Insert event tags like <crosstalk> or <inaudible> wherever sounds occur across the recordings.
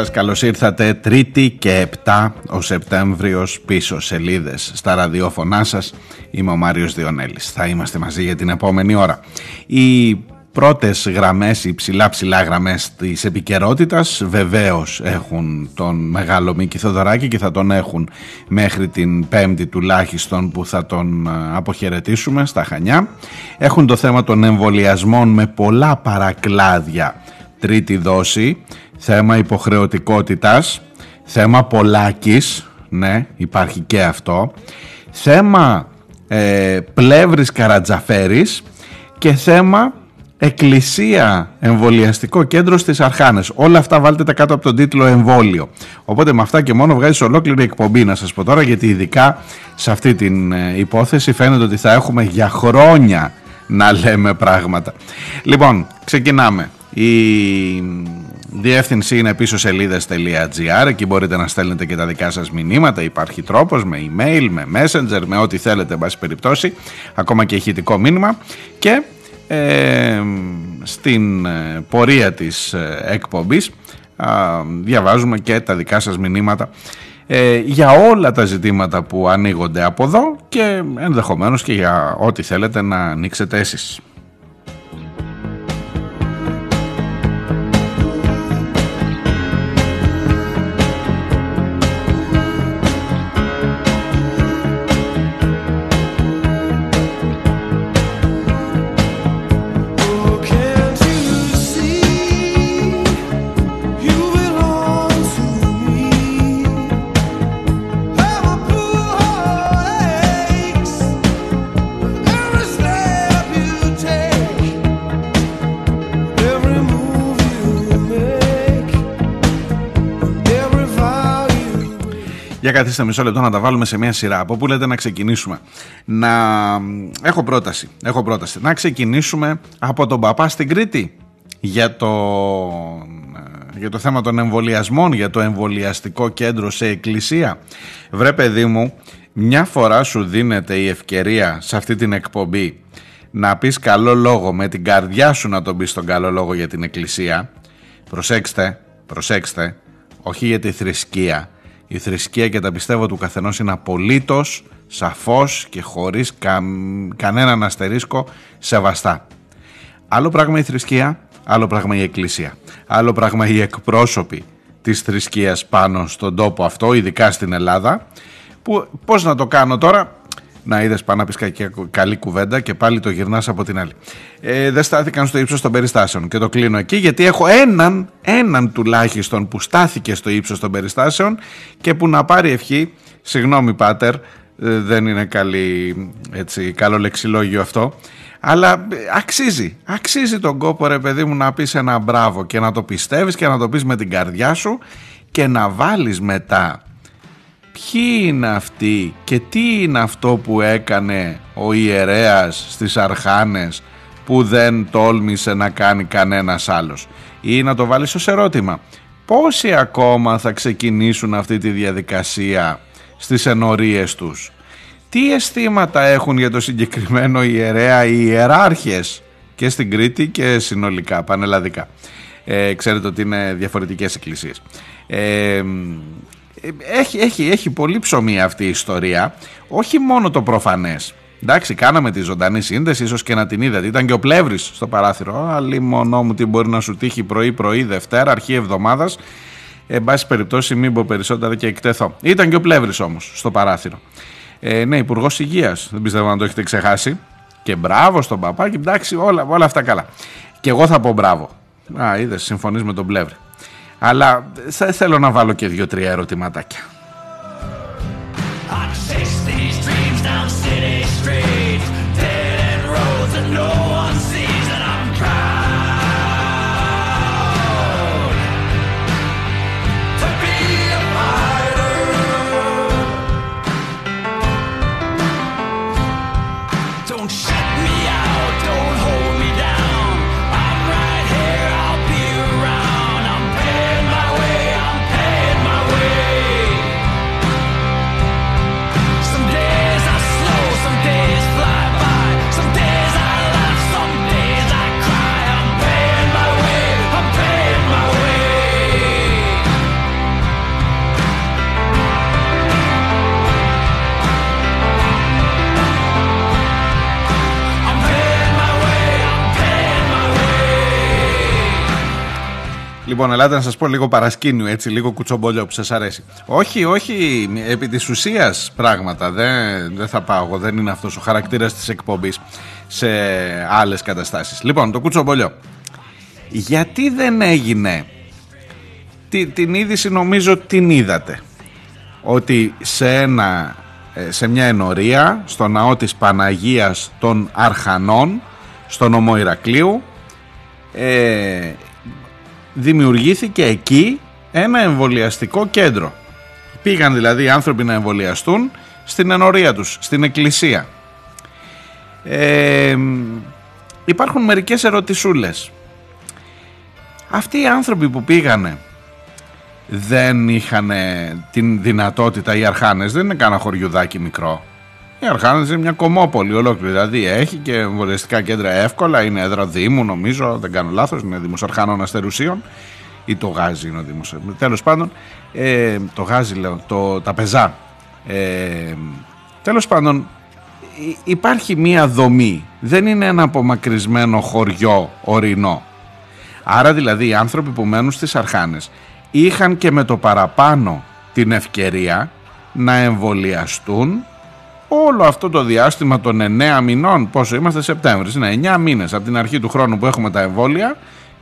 Σας, καλώς ήρθατε. Τρίτη και 7 ο Σεπτέμβριος πίσω σελίδες. Στα ραδιόφωνά σας Είμαι ο Μάριος Διονέλης, θα είμαστε μαζί για την επόμενη ώρα. Οι πρώτες γραμμές, οι ψηλά ψηλά γραμμές της επικαιρότητας βεβαίως έχουν τον μεγάλο Μίκη Θοδωράκη και θα τον έχουν μέχρι την πέμπτη τουλάχιστον που θα τον αποχαιρετήσουμε στα Χανιά. Έχουν το θέμα των εμβολιασμών με πολλά παρακλάδια. Τρίτη δόση θέμα υποχρεωτικότητας, θέμα πολλάκης, ναι υπάρχει και αυτό, θέμα ε, πλεύρης καρατζαφέρης και θέμα εκκλησία εμβολιαστικό κέντρο στις Αρχάνες. Όλα αυτά βάλτε τα κάτω από τον τίτλο εμβόλιο. Οπότε με αυτά και μόνο βγάζεις ολόκληρη εκπομπή να σας πω τώρα γιατί ειδικά σε αυτή την ε, υπόθεση φαίνεται ότι θα έχουμε για χρόνια να λέμε πράγματα. Λοιπόν, ξεκινάμε. Η διεύθυνση είναι πίσω σελίδες.gr εκεί μπορείτε να στέλνετε και τα δικά σας μηνύματα. Υπάρχει τρόπος με email, με messenger με ό,τι θέλετε εν πάση περιπτώσει. Ακόμα και ηχητικό μήνυμα. Και ε, στην ε, πορεία της ε, εκπομπής διαβάζουμε και τα δικά σας μηνύματα ε, για όλα τα ζητήματα που ανοίγονται από εδώ και ενδεχομένως και για ό,τι θέλετε να ανοίξετε εσείς. Καθίστε μισό λεπτό να τα βάλουμε σε μια σειρά. Από πού λέτε να ξεκινήσουμε. Να... Έχω πρόταση. Έχω πρόταση. Να ξεκινήσουμε από τον παπά στην Κρήτη για το, για το θέμα των εμβολιασμών, για το εμβολιαστικό κέντρο σε εκκλησία. Βρε παιδί μου, μια φορά σου δίνεται η ευκαιρία σε αυτή την εκπομπή να πεις καλό λόγο με την καρδιά σου να τον πεις τον καλό λόγο για την εκκλησία. Προσέξτε, προσέξτε, όχι για τη θρησκεία, η θρησκεία και τα πιστεύω του καθενός είναι απολύτως, σαφώς και χωρίς κα, κανέναν αστερίσκο σεβαστά. Άλλο πράγμα η θρησκεία, άλλο πράγμα η εκκλησία. Άλλο πράγμα οι εκπρόσωποι της θρησκείας πάνω στον τόπο αυτό, ειδικά στην Ελλάδα, που πώς να το κάνω τώρα, να είδες πάνω να πεις καλή κουβέντα και πάλι το γυρνάς από την άλλη. Ε, δεν στάθηκαν στο ύψος των περιστάσεων και το κλείνω εκεί γιατί έχω έναν, έναν τουλάχιστον που στάθηκε στο ύψος των περιστάσεων και που να πάρει ευχή. Συγγνώμη, Πάτερ, ε, δεν είναι καλή, έτσι, καλό λεξιλόγιο αυτό. Αλλά ε, αξίζει, αξίζει τον κόπο ρε παιδί μου να πεις ένα μπράβο και να το πιστεύεις και να το πεις με την καρδιά σου και να βάλεις μετά ποιοι είναι αυτοί και τι είναι αυτό που έκανε ο ιερέας στις αρχάνες που δεν τόλμησε να κάνει κανένας άλλος; Ή να το βάλεις ως ερώτημα πόσοι ακόμα θα ξεκινήσουν αυτή τη διαδικασία στις ενορίες τους; Τι αισθήματα έχουν για το συγκεκριμένο ιερέα οι ιεράρχες και στην Κρήτη και συνολικά πανελλαδικά; Ε, ξέρετε ότι είναι διαφορετικές εκκλησίες. Ε, έχει, έχει, έχει πολύ ψωμί αυτή η ιστορία. Όχι μόνο το προφανές. Εντάξει, κάναμε τη ζωντανή σύνδεση, ίσως και να την είδατε. Ήταν και ο Πλεύρης στο παράθυρο. Αλλή μονό μου τι μπορεί να σου τύχει πρωί-πρωί, Δευτέρα, αρχή εβδομάδας. Εν πάση περιπτώσει, μην πω περισσότερα και εκτεθώ. Ήταν και ο Πλεύρης όμως στο παράθυρο. Ε, ναι, Υπουργός Υγείας. Δεν πιστεύω να το έχετε ξεχάσει. Και μπράβο στον παπά και εντάξει, όλα, όλα αυτά καλά. Και εγώ θα πω μπράβο. Α, είδες, συμφωνείς με τον Πλεύρη. Αλλά θα θέλω να βάλω και δύο-τρία ερωτηματάκια. Λοιπόν, ελάτε να σας πω λίγο παρασκήνιο, έτσι, λίγο κουτσομπολιό που σας αρέσει. Όχι, όχι, επί της ουσίας πράγματα. Δεν, δεν θα πάω εγώ, δεν είναι αυτός ο χαρακτήρας της εκπομπής σε άλλες καταστάσεις. Λοιπόν, το κουτσομπολιό. Γιατί δεν έγινε. την είδηση νομίζω την είδατε. Ότι σε, ένα, ε, σε μια ενορία στο ναό της Παναγίας των Αρχανών στο νομό Ηρακλείου ε, δημιουργήθηκε εκεί ένα εμβολιαστικό κέντρο. Πήγαν δηλαδή οι άνθρωποι να εμβολιαστούν στην ενορία τους, στην εκκλησία. Ε, υπάρχουν μερικές ερωτησούλες. Αυτοί οι άνθρωποι που πήγανε δεν είχαν την δυνατότητα, οι αρχάνες δεν είναι κανένα χωριουδάκι μικρό. Οι Αρχάνες είναι μια κομμόπολη ολόκληρη. Δηλαδή έχει και εμβολιαστικά κέντρα εύκολα. Είναι έδρα Δήμου, νομίζω. Δεν κάνω λάθος. Είναι Δήμος Αρχάνων Αστερουσίων. Ή το Γάζι είναι ο Δήμος. Τέλος πάντων, ε, το Γάζι λέω, το, τα πεζά. Ε, Τέλος πάντων, υπάρχει μία δομή. Δεν είναι ένα απομακρυσμένο χωριό ορεινό. Άρα δηλαδή οι άνθρωποι που μένουν στις Αρχάνες είχαν και με το παραπάνω την ευκαιρία να εμβολιαστούν όλο αυτό το διάστημα των 9 μηνών, πόσο είμαστε Σεπτέμβρη, είναι 9 μήνες από την αρχή του χρόνου που έχουμε τα εμβόλια,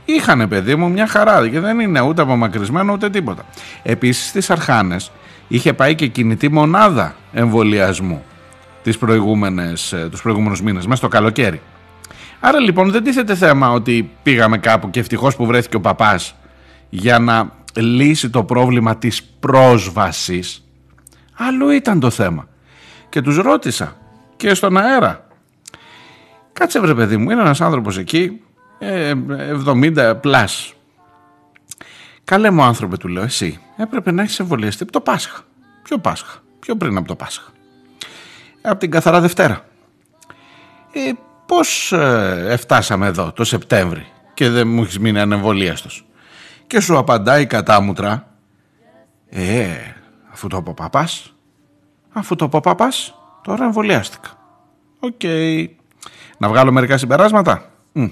είχαν παιδί μου μια χαρά και δεν είναι ούτε απομακρυσμένο ούτε τίποτα. Επίσης στις Αρχάνες είχε πάει και κινητή μονάδα εμβολιασμού τις προηγούμενες, ε, τους προηγούμενους μήνες, μέσα στο καλοκαίρι. Άρα λοιπόν δεν τίθεται θέμα ότι πήγαμε κάπου και ευτυχώς που βρέθηκε ο παπάς για να λύσει το πρόβλημα της πρόσβασης. Άλλο ήταν το θέμα και τους ρώτησα και στον αέρα. Κάτσε βρε παιδί μου, είναι ένας άνθρωπος εκεί, 70 ε, πλάς. Καλέ μου άνθρωπε του λέω, εσύ έπρεπε να έχεις εμβολιαστεί από το Πάσχα. Ποιο Πάσχα, πιο πριν από το Πάσχα. Από την καθαρά Δευτέρα. Ε, πώς ε, εφτάσαμε εδώ το Σεπτέμβρη και δεν μου έχεις μείνει ανεμβολίαστος; Και σου απαντάει κατάμουτρα, ε, αφού το πω παπάς, Αφού το πω παπάς, τώρα εμβολιάστηκα. Οκ. Να βγάλω μερικά συμπεράσματα. Mm.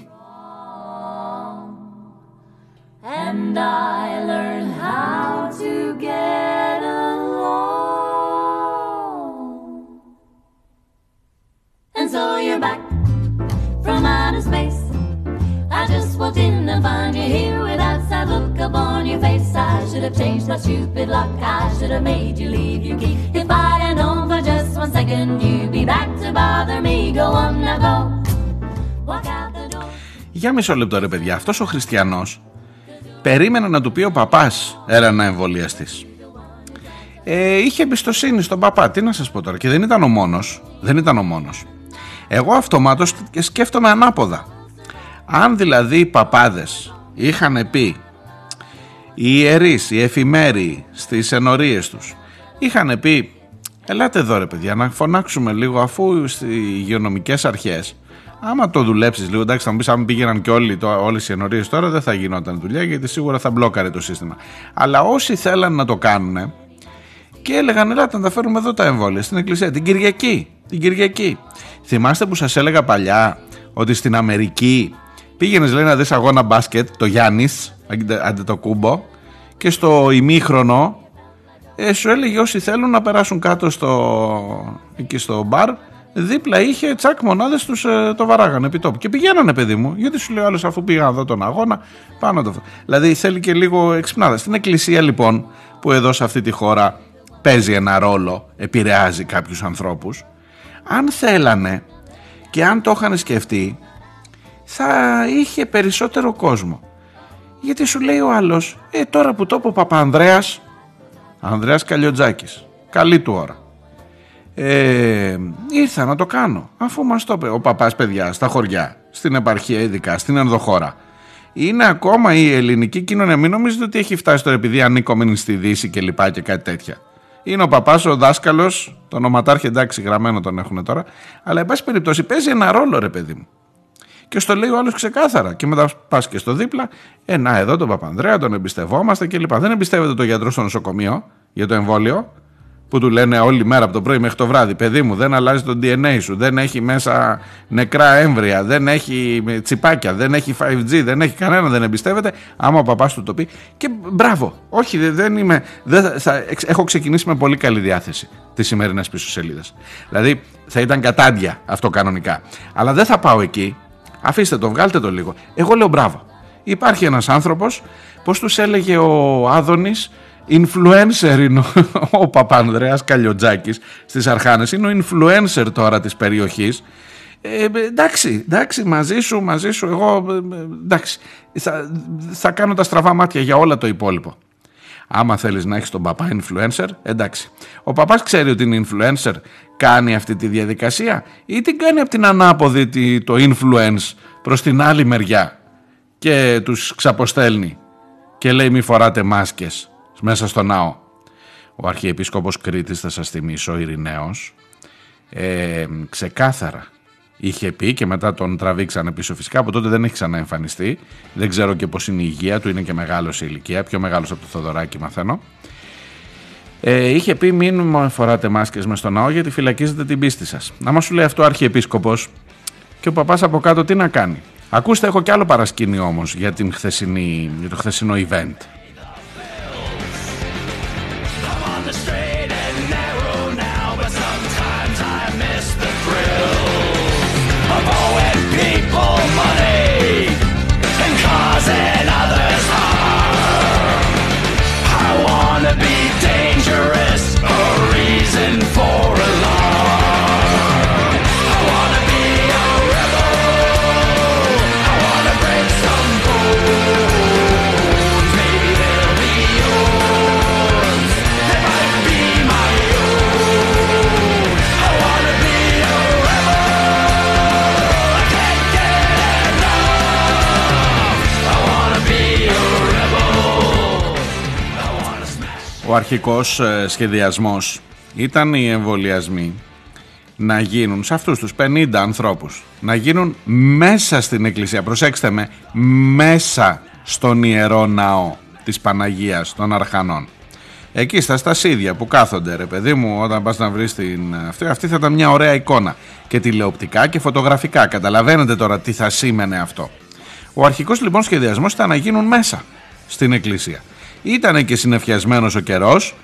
And I learned how to get along. And so you're back from outer space. I just walked in and found you here with that sad look upon your face. I should have changed my stupid lock. I should have made you leave your key. If I known for just one second you'd be back to bother me. Go on now go. Walk out the door. Για μισό λεπτό ρε παιδιά, αυτός ο χριστιανός περίμενε να του πει ο παπάς έλα να εμβολιαστείς. Ε, είχε εμπιστοσύνη στον παπά, τι να σας πω τώρα και δεν ήταν ο μόνος, δεν ήταν ο μόνος. Εγώ αυτομάτως σκέφτομαι ανάποδα. Αν δηλαδή οι παπάδες είχαν πει οι ιερείς, οι εφημέροι στις ενορίες τους είχαν πει Ελάτε εδώ ρε παιδιά να φωνάξουμε λίγο αφού στι υγειονομικές αρχές άμα το δουλέψεις λίγο εντάξει θα μου πεις αν πήγαιναν και όλοι, το, όλες οι ενορίες τώρα δεν θα γινόταν δουλειά γιατί σίγουρα θα μπλόκαρε το σύστημα αλλά όσοι θέλαν να το κάνουν και έλεγαν ελάτε να τα φέρουμε εδώ τα εμβόλια στην εκκλησία την Κυριακή, την Κυριακή. θυμάστε που σας έλεγα παλιά ότι στην Αμερική πήγαινες λέει να δεις αγώνα μπάσκετ το Γιάννης αντί το κούμπο και στο ημίχρονο ε, σου έλεγε όσοι θέλουν να περάσουν κάτω στο, εκεί στο μπαρ δίπλα είχε τσακ μονάδες τους ε, το βαράγανε επί τόπου και πηγαίνανε παιδί μου γιατί σου λέει άλλος αφού πήγαν εδώ τον αγώνα πάνω το δηλαδή θέλει και λίγο εξυπνάδα. Στην εκκλησία λοιπόν που εδώ σε αυτή τη χώρα παίζει ένα ρόλο επηρεάζει κάποιους ανθρώπους αν θέλανε και αν το είχαν σκεφτεί θα είχε περισσότερο κόσμο γιατί σου λέει ο άλλος ε τώρα που το είπε ο Παπανδρέας Ανδρέας Καλιοτζάκης. Καλή του ώρα. Ε, ήρθα να το κάνω. Αφού μας το είπε ο παπάς παιδιά στα χωριά, στην επαρχία ειδικά, στην ενδοχώρα. Είναι ακόμα η ελληνική κοινωνία. Μην νομίζετε ότι έχει φτάσει τώρα επειδή ανήκομενη στη Δύση και λοιπά και κάτι τέτοια. Είναι ο παπάς, ο δάσκαλος, το ονοματάρχη εντάξει, γραμμένο τον έχουν τώρα. Αλλά εν πάση περιπτώσει παίζει ένα ρόλο, ρε παιδί μου. Και στο λέει ο άλλος ξεκάθαρα. Και μετά πας και στο δίπλα, ε, να εδώ τον Παπανδρέα, τον εμπιστευόμαστε κλπ. Δεν εμπιστεύεται το γιατρό στο νοσοκομείο για το εμβόλιο. που του λένε όλη μέρα από το πρωί μέχρι το βράδυ παιδί μου δεν αλλάζει το DNA σου δεν έχει μέσα νεκρά έμβρια δεν έχει τσιπάκια δεν έχει 5G δεν έχει κανένα δεν εμπιστεύεται άμα ο παπάς του το πει και μπράβο όχι δεν είμαι δεν θα, έχω ξεκινήσει με πολύ καλή διάθεση τις σημερινές πίσω σελίδες. δηλαδή θα ήταν κατάντια αυτό κανονικά αλλά δεν θα πάω εκεί αφήστε το βγάλτε το λίγο. Εγώ λέω μπράβο. Υπάρχει ένας άνθρωπος πως τους έλεγε ο Άδωνης influencer είναι <laughs> ο Παπανδρέας Καλιοτζάκης στις Αρχάνες. Είναι ο influencer τώρα της περιοχής. Ε, εντάξει, εντάξει, μαζί σου, μαζί σου, εγώ, ε, εντάξει, θα, θα κάνω τα στραβά μάτια για όλα το υπόλοιπο. Άμα θέλεις να έχεις τον παπά influencer, εντάξει. Ο παπάς ξέρει ότι είναι influencer, κάνει αυτή τη διαδικασία ή την κάνει από την ανάποδη το influence προς την άλλη μεριά και τους ξαποστέλνει και λέει μη φοράτε μάσκες μέσα στο ναό. Ο Αρχιεπίσκοπος Κρήτης, θα σας θυμίσω, ο Ειρηναίος, ε, ξεκάθαρα είχε πει και μετά τον τραβήξανε πίσω φυσικά, από τότε δεν έχει ξαναεμφανιστεί, δεν ξέρω και πώς είναι η υγεία του, είναι και μεγάλος η ηλικία, πιο μεγάλος από το Θοδωράκι μαθαίνω. Ε, είχε πει μην φοράτε μάσκες μες στο ναό γιατί φυλακίζετε την πίστη σας. Να μας σου λέει αυτό ο Αρχιεπίσκοπος και ο παπάς από κάτω τι να κάνει. Ακούστε έχω κι άλλο παρασκήνιο όμως για, την χθεσινή, για το χθεσινό event. Ο αρχικός ε, σχεδιασμός ήταν οι εμβολιασμοί να γίνουν σε αυτούς τους 50 ανθρώπους να γίνουν μέσα στην εκκλησία. Προσέξτε με μέσα στον ιερό ναό της Παναγίας των Αρχανών. Εκεί στα στασίδια που κάθονται ρε παιδί μου όταν πας να βρεις την αυτή, αυτή θα ήταν μια ωραία εικόνα. Και τηλεοπτικά και φωτογραφικά. Καταλαβαίνετε τώρα τι θα σήμαινε αυτό. Ο αρχικός λοιπόν σχεδιασμός ήταν να γίνουν μέσα στην εκκλησία ήταν και συνεφιασμένος ο καιρός.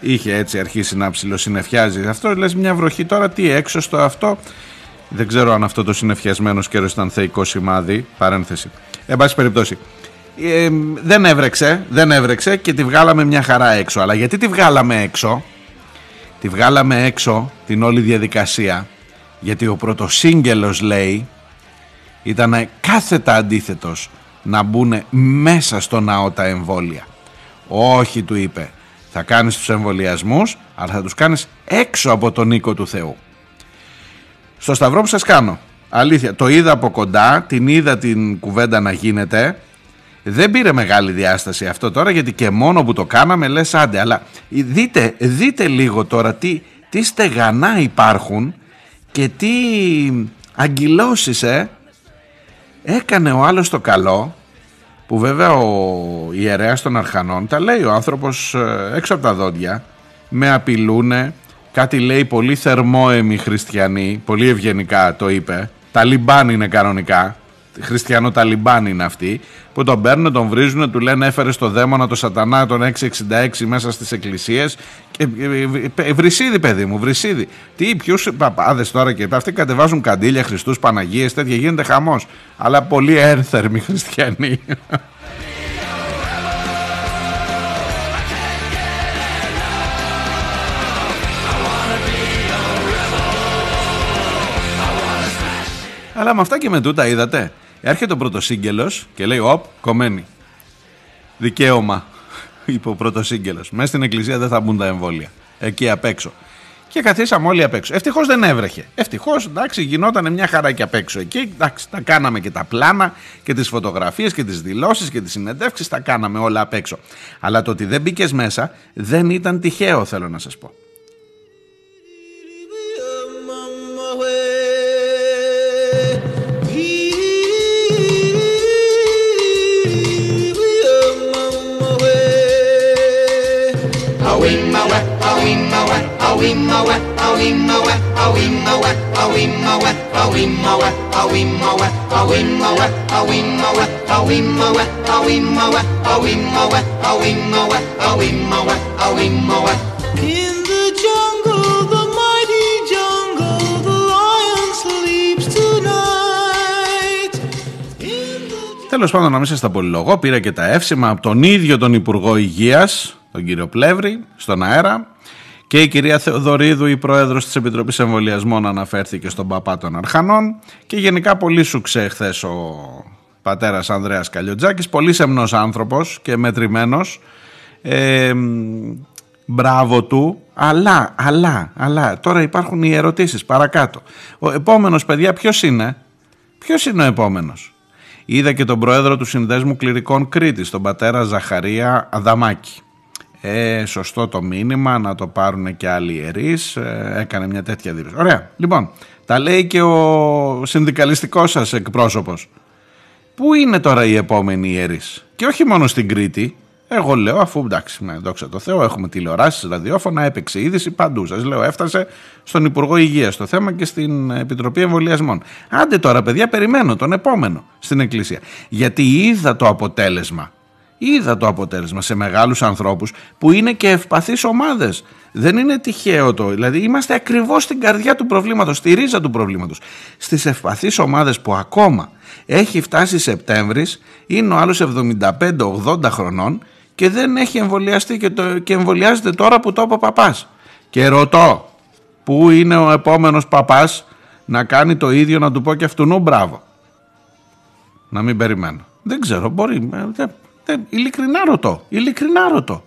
Είχε έτσι αρχίσει να ψηλοσυνεφιάζει αυτό. Λες μια βροχή τώρα, τι έξω στο αυτό. Δεν ξέρω αν αυτό το συνεφιασμένος καιρός ήταν θεϊκό σημάδι. Παρένθεση. Εν πάση περιπτώσει. Ε, δεν έβρεξε, δεν έβρεξε και τη βγάλαμε μια χαρά έξω. Αλλά γιατί τη βγάλαμε έξω, τη βγάλαμε έξω την όλη διαδικασία, γιατί ο πρωτοσύγγελος λέει ήταν κάθετα αντίθετος να μπουν μέσα στο ναό τα εμβόλια. Όχι, του είπε. Θα κάνεις τους εμβολιασμούς, αλλά θα τους κάνεις έξω από τον οίκο του Θεού. Στο σταυρό που σας κάνω, αλήθεια, το είδα από κοντά, την είδα την κουβέντα να γίνεται. Δεν πήρε μεγάλη διάσταση αυτό τώρα, γιατί και μόνο που το κάναμε λες άντε. Αλλά δείτε, δείτε λίγο τώρα τι, τι στεγανά υπάρχουν και τι αγκυλώσεις, ε. Έκανε ο άλλος το καλό που βέβαια ο ιερέας των αρχανών τα λέει ο άνθρωπος ε, έξω από τα δόντια με απειλούνε κάτι λέει πολύ θερμόεμοι χριστιανοί πολύ ευγενικά το είπε Ταλιμπάν είναι κανονικά χριστιανό Ταλιμπάν είναι αυτοί που τον παίρνουν, τον βρίζουν, του λένε έφερε στο δαίμονα το σατανά τον 666 μέσα στις εκκλησίες και, ε, ε, βρυσίδι παιδί μου, βρυσίδι. Τι ποιους παπάδες τώρα και αυτοί κατεβάζουν καντήλια Χριστούς Παναγίες τέτοια γίνεται χαμός. Αλλά πολύ ένθερμοι χριστιανοί. <laughs> Αλλά με αυτά και με τούτα είδατε Έρχεται ο πρωτοσύγγελος και λέει: Οπ, κομμένη. Δικαίωμα, είπε ο πρωτοσύγγελος. Μέσα στην εκκλησία δεν θα μπουν τα εμβόλια. Εκεί απ' έξω. Και καθίσαμε όλοι απ' έξω. Ευτυχώς δεν έβρεχε. Ευτυχώς, εντάξει, γινόταν μια χαρά και απ' έξω εκεί. Εντάξει, τα κάναμε και τα πλάνα και τις φωτογραφίες και τις δηλώσεις και τις συνεντεύξεις. Τα κάναμε όλα απ' έξω. Αλλά το ότι δεν μπήκες μέσα δεν ήταν τυχαίο, θέλω να σας πω. In the jungle, the mighty jungle, the lion sleeps tonight. Τέλος πάντων να μην σας τα πολυλογώ, πήρα και τα εύσημα από τον ίδιο τον Υπουργό Υγείας, τον κύριο Πλεύρη, στον αέρα και η κυρία Θεοδωρίδου, η πρόεδρος της Επιτροπής Εμβολιασμών αναφέρθηκε στον παπά των Αρχανών και γενικά πολύ σου χθες ο πατέρας Ανδρέας Καλιοτζάκης, πολύ σεμνός άνθρωπος και μετρημένος, ε, μπράβο του, αλλά, αλλά, αλλά, τώρα υπάρχουν οι ερωτήσεις παρακάτω. Ο επόμενος παιδιά ποιος είναι, ποιος είναι ο επόμενος; Είδα και τον πρόεδρο του Συνδέσμου Κληρικών Κρήτης, τον πατέρα Ζαχαρία Αδαμάκη. Ε, σωστό το μήνυμα, να το πάρουν και άλλοι ιερείς, ε, έκανε μια τέτοια δήλωση. Ωραία, λοιπόν, τα λέει και ο συνδικαλιστικός σας εκπρόσωπος. Πού είναι τώρα οι επόμενοι ιερείς; Και όχι μόνο στην Κρήτη, εγώ λέω, αφού εντάξει, με δόξα τω Θεώ, έχουμε τηλεοράσεις, ραδιόφωνα, έπαιξε είδηση παντού. Σας λέω, έφτασε στον Υπουργό Υγείας το θέμα και στην Επιτροπή Εμβολιασμών. Άντε τώρα, παιδιά, περιμένω τον επόμενο στην Εκκλησία. Γιατί είδα το αποτέλεσμα. Είδα το αποτέλεσμα σε μεγάλους ανθρώπους που είναι και ευπαθείς ομάδες. Δεν είναι τυχαίο το. Δηλαδή είμαστε ακριβώς στην καρδιά του προβλήματος, στη ρίζα του προβλήματος. Στις ευπαθείς ομάδες που ακόμα έχει φτάσει Σεπτέμβρης, είναι ο άλλος 75-80 χρονών και δεν έχει εμβολιαστεί και, το, και εμβολιάζεται τώρα που το είπε ο παπάς. Και ρωτώ, πού είναι ο επόμενος παπάς να κάνει το ίδιο να του πω και αυτού μπράβο. Να μην περιμένω. Δεν ξέρω, μπορεί. Ε, δεν, δεν, ειλικρινά ρωτώ. Ειλικρινά ρωτώ.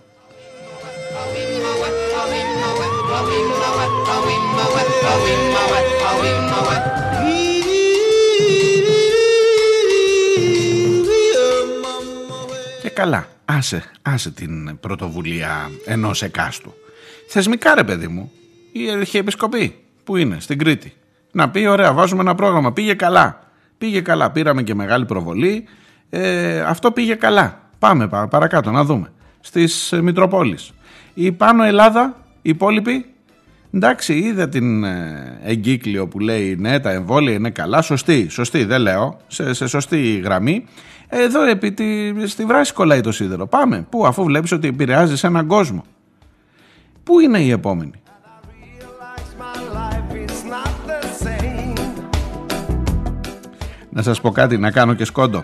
Και καλά. Άσε, άσε την πρωτοβουλία ενός εκάστου. Θεσμικά ρε παιδί μου, η Αρχιεπισκοπή που είναι στην Κρήτη. Να πει ωραία βάζουμε ένα πρόγραμμα, πήγε καλά. Πήγε καλά, πήραμε και μεγάλη προβολή. Ε, αυτό πήγε καλά. Πάμε παρακάτω να δούμε. Στις ε, Μητροπόλεις. Η πάνω Ελλάδα, οι υπόλοιποι, εντάξει είδα την ε, εγκύκλιο που λέει ναι τα εμβόλια είναι καλά, σωστή, σωστή δεν λέω, σε, σε σωστή γραμμή. Εδώ επί τη, στη βράση κολλάει το σίδερο. Πάμε. Πού αφού βλέπεις ότι επηρεάζεις έναν κόσμο. Πού είναι η επόμενη; Να σας πω κάτι, να κάνω και σκόντο.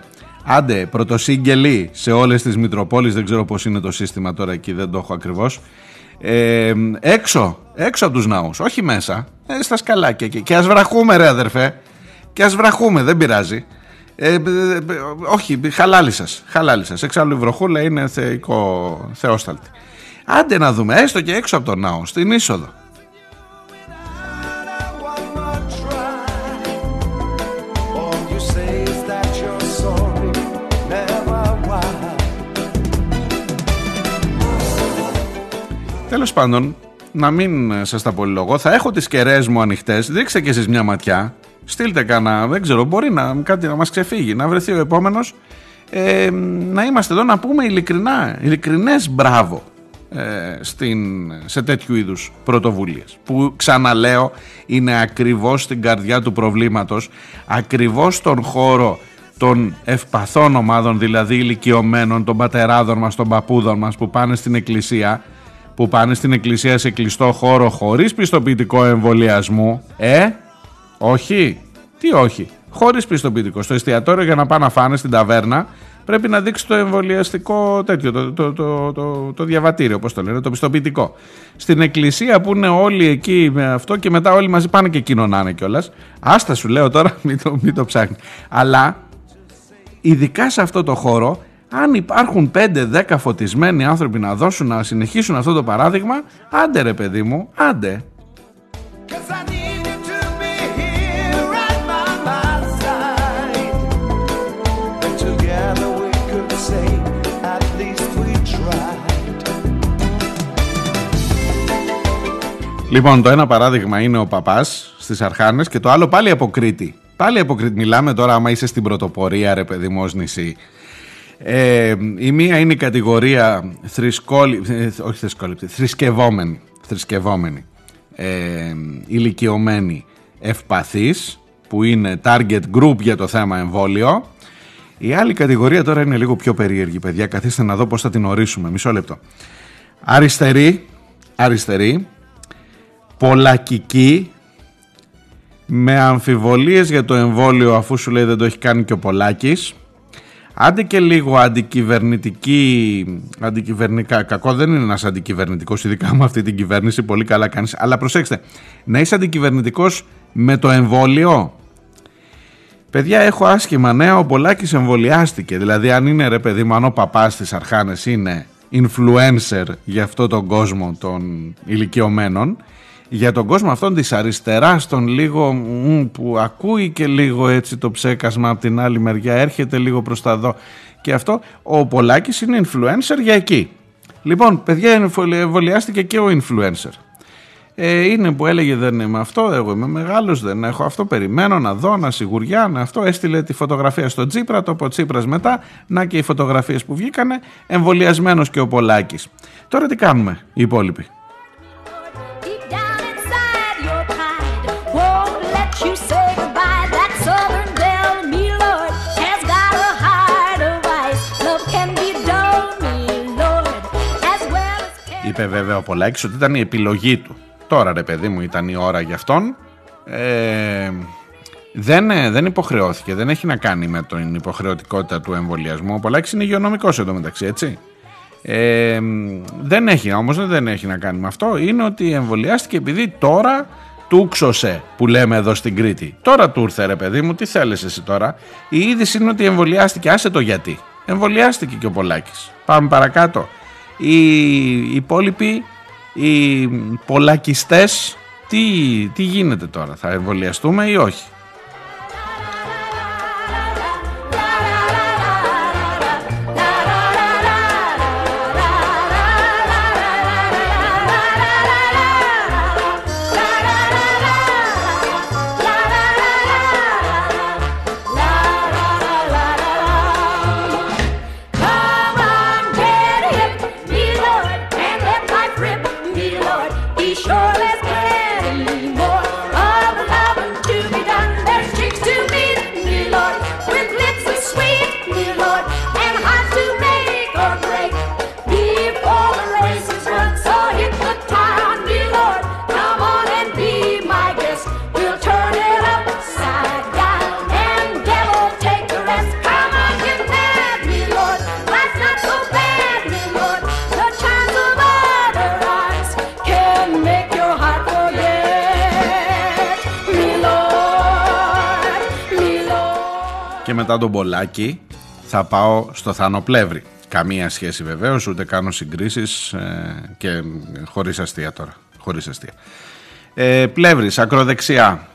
Άντε, πρωτοσύγγελοι σε όλες τις Μητροπόλεις, δεν ξέρω πώς είναι το σύστημα τώρα εκεί, δεν το έχω ακριβώς. Ε, έξω, έξω από τους ναούς, όχι μέσα, ε, στα σκαλάκια και, και ας βραχούμε ρε αδερφέ, και ας βραχούμε, δεν πειράζει. Ε, ε, ε, όχι, χαλάλι σας. Χαλάλι σας. Εξάλλου η βροχούλα είναι θεϊκό, θεόσταλτη. Άντε να δούμε, έστω και έξω από τον ναό, στην είσοδο. Τέλος πάντων, να μην σας τα πολυλογώ, θα έχω τις κεραίες μου ανοιχτές, δείξτε και εσείς μια ματιά, Στείλτε κανένα, δεν ξέρω, μπορεί να, κάτι να μας ξεφύγει, να βρεθεί ο επόμενος. Ε, να είμαστε εδώ να πούμε ειλικρινά, ειλικρινές μπράβο ε, στην, σε τέτοιου είδους πρωτοβουλίες που ξαναλέω είναι ακριβώς στην καρδιά του προβλήματος ακριβώς στον χώρο των ευπαθών ομάδων δηλαδή ηλικιωμένων των πατεράδων μας, των παππούδων μας που πάνε στην εκκλησία που πάνε στην εκκλησία σε κλειστό χώρο χωρίς πιστοποιητικό εμβολιασμού ε, όχι. Τι όχι. Χωρίς πιστοποιητικό. Στο εστιατόριο για να πάνε να φάνε στην ταβέρνα πρέπει να δείξει το εμβολιαστικό τέτοιο, το, το, το, το, το διαβατήριο, όπω το λένε, το πιστοποιητικό. Στην εκκλησία που είναι όλοι εκεί με αυτό και μετά όλοι μαζί πάνε και κοινωνάνε κιόλας. Άστα σου λέω τώρα, <laughs> μην το, μην το ψάχνεις. Αλλά ειδικά σε αυτό το χώρο, αν υπάρχουν 5-10 φωτισμένοι άνθρωποι να δώσουν, να συνεχίσουν αυτό το παράδειγμα, άντε ρε παιδί μου, άντε. Λοιπόν, το ένα παράδειγμα είναι ο παπάς στις Αρχάνες και το άλλο πάλι από Κρήτη. Πάλι από Κρήτη. Μιλάμε τώρα, άμα είσαι στην πρωτοπορία, ρε παιδί μου, νησί. Ε, η μία είναι η κατηγορία θρησκόλη, ε, όχι θρησκόληπτη, θρησκευόμενη. θρησκευόμενοι, ε, ηλικιωμένοι, ευπαθείς που είναι target group για το θέμα εμβόλιο. Η άλλη κατηγορία τώρα είναι λίγο πιο περίεργη παιδιά, καθίστε να δω πώς θα την ορίσουμε, μισό λεπτό. Αριστερή, αριστερή, πολλακική, με αμφιβολίες για το εμβόλιο αφού σου λέει δεν το έχει κάνει και ο Πολάκης άντε και λίγο αντικυβερνητική αντικυβερνικά κακό δεν είναι ένας αντικυβερνητικός ειδικά με αυτή την κυβέρνηση πολύ καλά κάνεις αλλά προσέξτε να είσαι αντικυβερνητικός με το εμβόλιο Παιδιά, έχω άσχημα νέα. Ο Πολάκης εμβολιάστηκε. Δηλαδή, αν είναι ρε παιδί μου, αν ο παπάς της Αρχάνες είναι influencer για αυτό τον κόσμο των ηλικιωμένων, για τον κόσμο αυτόν της αριστεράς τον λίγο που ακούει και λίγο έτσι το ψέκασμα από την άλλη μεριά έρχεται λίγο προς τα δω και αυτό ο Πολάκης είναι influencer για εκεί λοιπόν παιδιά εμβολιάστηκε και ο influencer ε, είναι που έλεγε δεν είμαι αυτό, εγώ είμαι μεγάλος, δεν έχω αυτό, περιμένω να δω, να σιγουριά, να αυτό. Έστειλε τη φωτογραφία στο Τσίπρα, το από Τσίπρας μετά, να και οι φωτογραφίες που βγήκανε, εμβολιασμένος και ο Πολάκης. Τώρα τι κάνουμε οι υπόλοιποι. Είπε βέβαια ο Πολάκης ότι ήταν η επιλογή του. Τώρα ρε παιδί μου ήταν η ώρα για αυτόν. Ε, δεν, δεν υποχρεώθηκε, δεν έχει να κάνει με την υποχρεωτικότητα του εμβολιασμού. Ο Πολάκης είναι υγειονομικός εντωμεταξύ, έτσι. Ε, δεν έχει όμως δεν έχει να κάνει με αυτό. Είναι ότι εμβολιάστηκε επειδή τώρα τούξωσε που λέμε εδώ στην Κρήτη. Τώρα του ήρθε ρε παιδί μου, τι θέλεις εσύ τώρα; Η είδηση είναι ότι εμβολιάστηκε, άσε το γιατί. Εμβολιάστηκε και ο Πολάκης. Πάμε παρακάτω. Οι υπόλοιποι, οι πολλακιστές, τι, τι γίνεται τώρα, θα εμβολιαστούμε ή όχι; Μετά τον Πολάκη θα πάω στο Θανοπλεύρη. Καμία σχέση βεβαίως, ούτε κάνω συγκρίσεις ε, και χωρίς αστεία τώρα. Χωρίς αστεία. Ε, Πλεύρης, ακροδεξιά.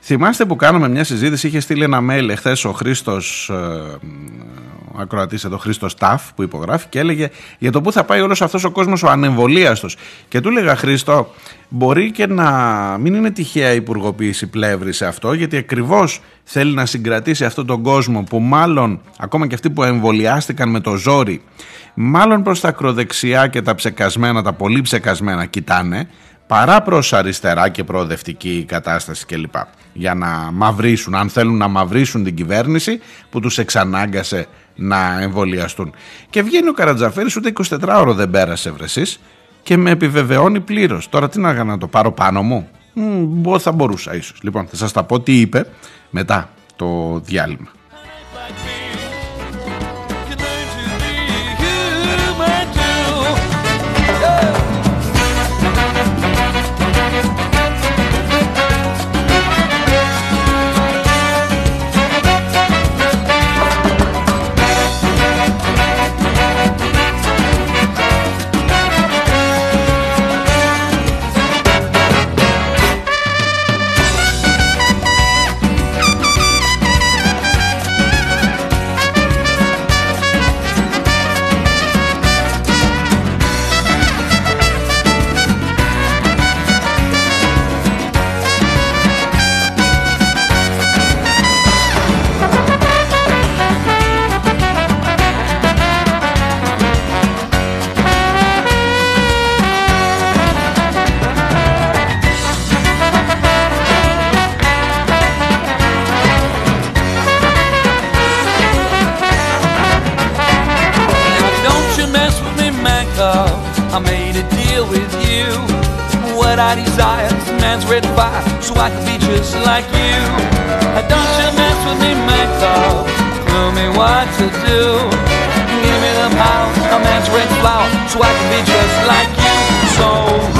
Θυμάστε που κάναμε μια συζήτηση, είχε στείλει ένα mail εχθές ο Χρήστος, ε, ο ακροατής εδώ, Χρήστος Ταφ, που υπογράφει και έλεγε για το πού θα πάει όλος αυτός ο κόσμος ο ανεμβολίαστος. Και του έλεγα, Χρήστο, μπορεί και να μην είναι τυχαία υπουργοποίηση πλεύρης σε αυτό, γιατί ακριβώς θέλει να συγκρατήσει αυτόν τον κόσμο που μάλλον, ακόμα και αυτοί που εμβολιάστηκαν με το ζόρι, μάλλον προς τα ακροδεξιά και τα ψεκασμένα, τα πολύ ψεκασμένα κοιτάνε, παρά προς αριστερά και προοδευτική κατάσταση κλπ. Για να μαυρίσουν, αν θέλουν να μαυρίσουν την κυβέρνηση που τους εξανάγκασε να εμβολιαστούν. Και βγαίνει ο Καρατζαφέρης ούτε 24 ώρο δεν πέρασε βρεσής και με επιβεβαιώνει πλήρως. Τώρα τι να, να το πάρω πάνω μου; Μ, θα μπορούσα ίσως. Λοιπόν θα σας τα πω τι είπε μετά το διάλειμμα. what to do. Give me the power, a man's red flower, so I can be just like you. So.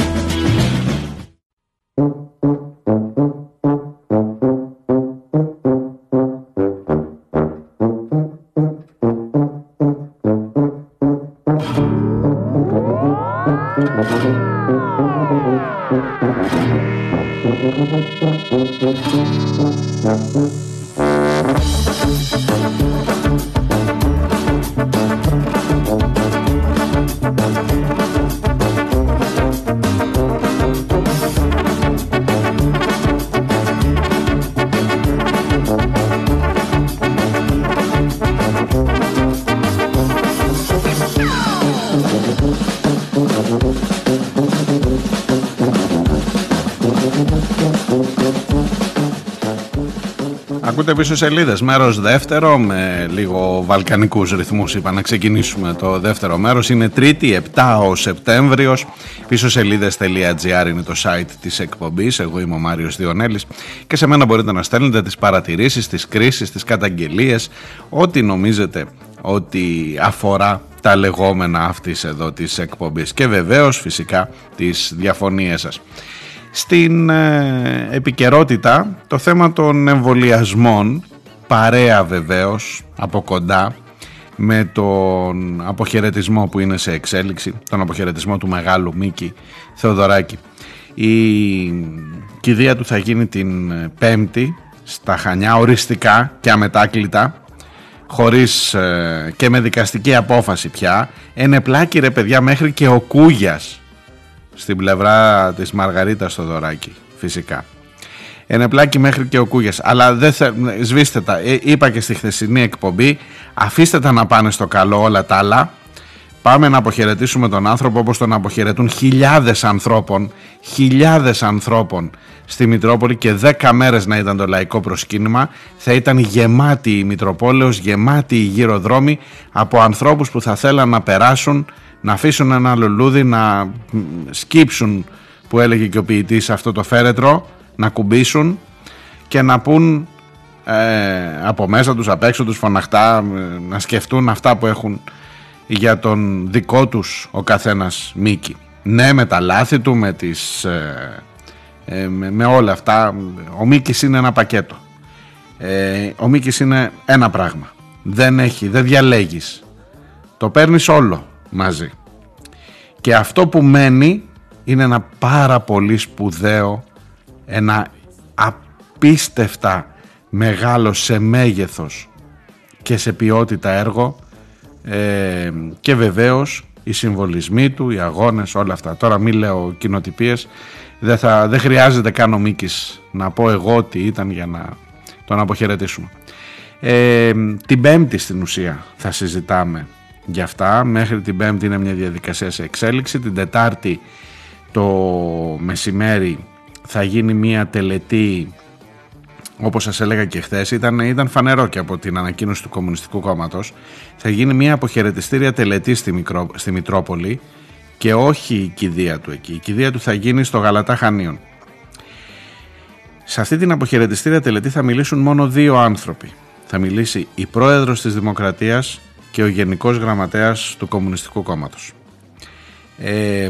πίσω σελίδες. Μέρος δεύτερο, με λίγο βαλκανικούς ρυθμούς. Είπα να ξεκινήσουμε το δεύτερο μέρος. Είναι Τρίτη, 7 ο Σεπτέμβριος. Πίσω σελίδε.gr είναι το site της εκπομπής. Εγώ είμαι ο Μάριος Διονέλης. Και σε μένα μπορείτε να στέλνετε τις παρατηρήσεις, τις κρίσεις, τις καταγγελίες, ό,τι νομίζετε ότι αφορά τα λεγόμενα αυτής εδώ της εκπομπής και βεβαίως φυσικά τις διαφωνίες σας. Στην ε, επικαιρότητα το θέμα των εμβολιασμών παρέα βεβαίως από κοντά με τον αποχαιρετισμό που είναι σε εξέλιξη, τον αποχαιρετισμό του μεγάλου Μίκη Θεοδωράκη. Η κηδεία του θα γίνει την Πέμπτη στα Χανιά οριστικά και αμετάκλητα χωρίς ε, και με δικαστική απόφαση πια ενεπλάκη ρε παιδιά μέχρι και ο Κούγιας στην πλευρά της Μαργαρίτας στο δωράκι φυσικά ενεπλάκη μέχρι και ο Κούγιας. Αλλά δεν θε, σβήστε τα. Ε, είπα και στη χθεσινή εκπομπή αφήστε τα να πάνε στο καλό όλα τα άλλα. Πάμε να αποχαιρετήσουμε τον άνθρωπο όπως τον αποχαιρετούν χιλιάδες ανθρώπων, χιλιάδες ανθρώπων στη Μητρόπολη και δέκα μέρες να ήταν το λαϊκό προσκύνημα. Θα ήταν γεμάτη η Μητροπόλεως, γεμάτη οι γύρω δρόμοι από ανθρώπους που θα θέλαν να περάσουν, να αφήσουν ένα λουλούδι, να μ, σκύψουν που έλεγε και ο ποιητής αυτό το φέρετρο, να κουμπίσουν και να πούν ε, από μέσα τους, απ' έξω τους φωναχτά, ε, να σκεφτούν αυτά που έχουν για τον δικό τους ο καθένας Μίκη. Ναι με τα λάθη του, με, τις, ε, ε, με, με όλα αυτά. Ο Μίκης είναι ένα πακέτο. Ε, ο Μίκης είναι ένα πράγμα. Δεν έχει, δεν διαλέγεις. Το παίρνεις όλο μαζί. Και αυτό που μένει είναι ένα πάρα πολύ σπουδαίο, ένα απίστευτα μεγάλο σε μέγεθος και σε ποιότητα έργο ε, και βεβαίως οι συμβολισμοί του, οι αγώνες, όλα αυτά. Τώρα μην λέω κοινοτυπίες, δεν, θα, δεν χρειάζεται καν ο Μίκης να πω εγώ τι ήταν για να τον αποχαιρετήσουμε. Ε, την Πέμπτη στην ουσία θα συζητάμε για αυτά. Μέχρι την Πέμπτη είναι μια διαδικασία σε εξέλιξη. Την Τετάρτη το μεσημέρι θα γίνει μια τελετή όπως σας έλεγα και χθες, ήταν, ήταν φανερό και από την ανακοίνωση του Κομμουνιστικού Κόμματος, θα γίνει μια αποχαιρετιστήρια τελετή στη, Μικρό, στη Μητρόπολη και όχι η κηδεία του εκεί. Η κηδεία του θα γίνει στο Γαλατά Χανίων. Σε αυτή την αποχαιρετιστήρια τελετή θα μιλήσουν μόνο δύο άνθρωποι. Θα μιλήσει η πρόεδρος της Δημοκρατίας και ο Γενικός Γραμματέας του Κομμουνιστικού Κόμματος. Ε,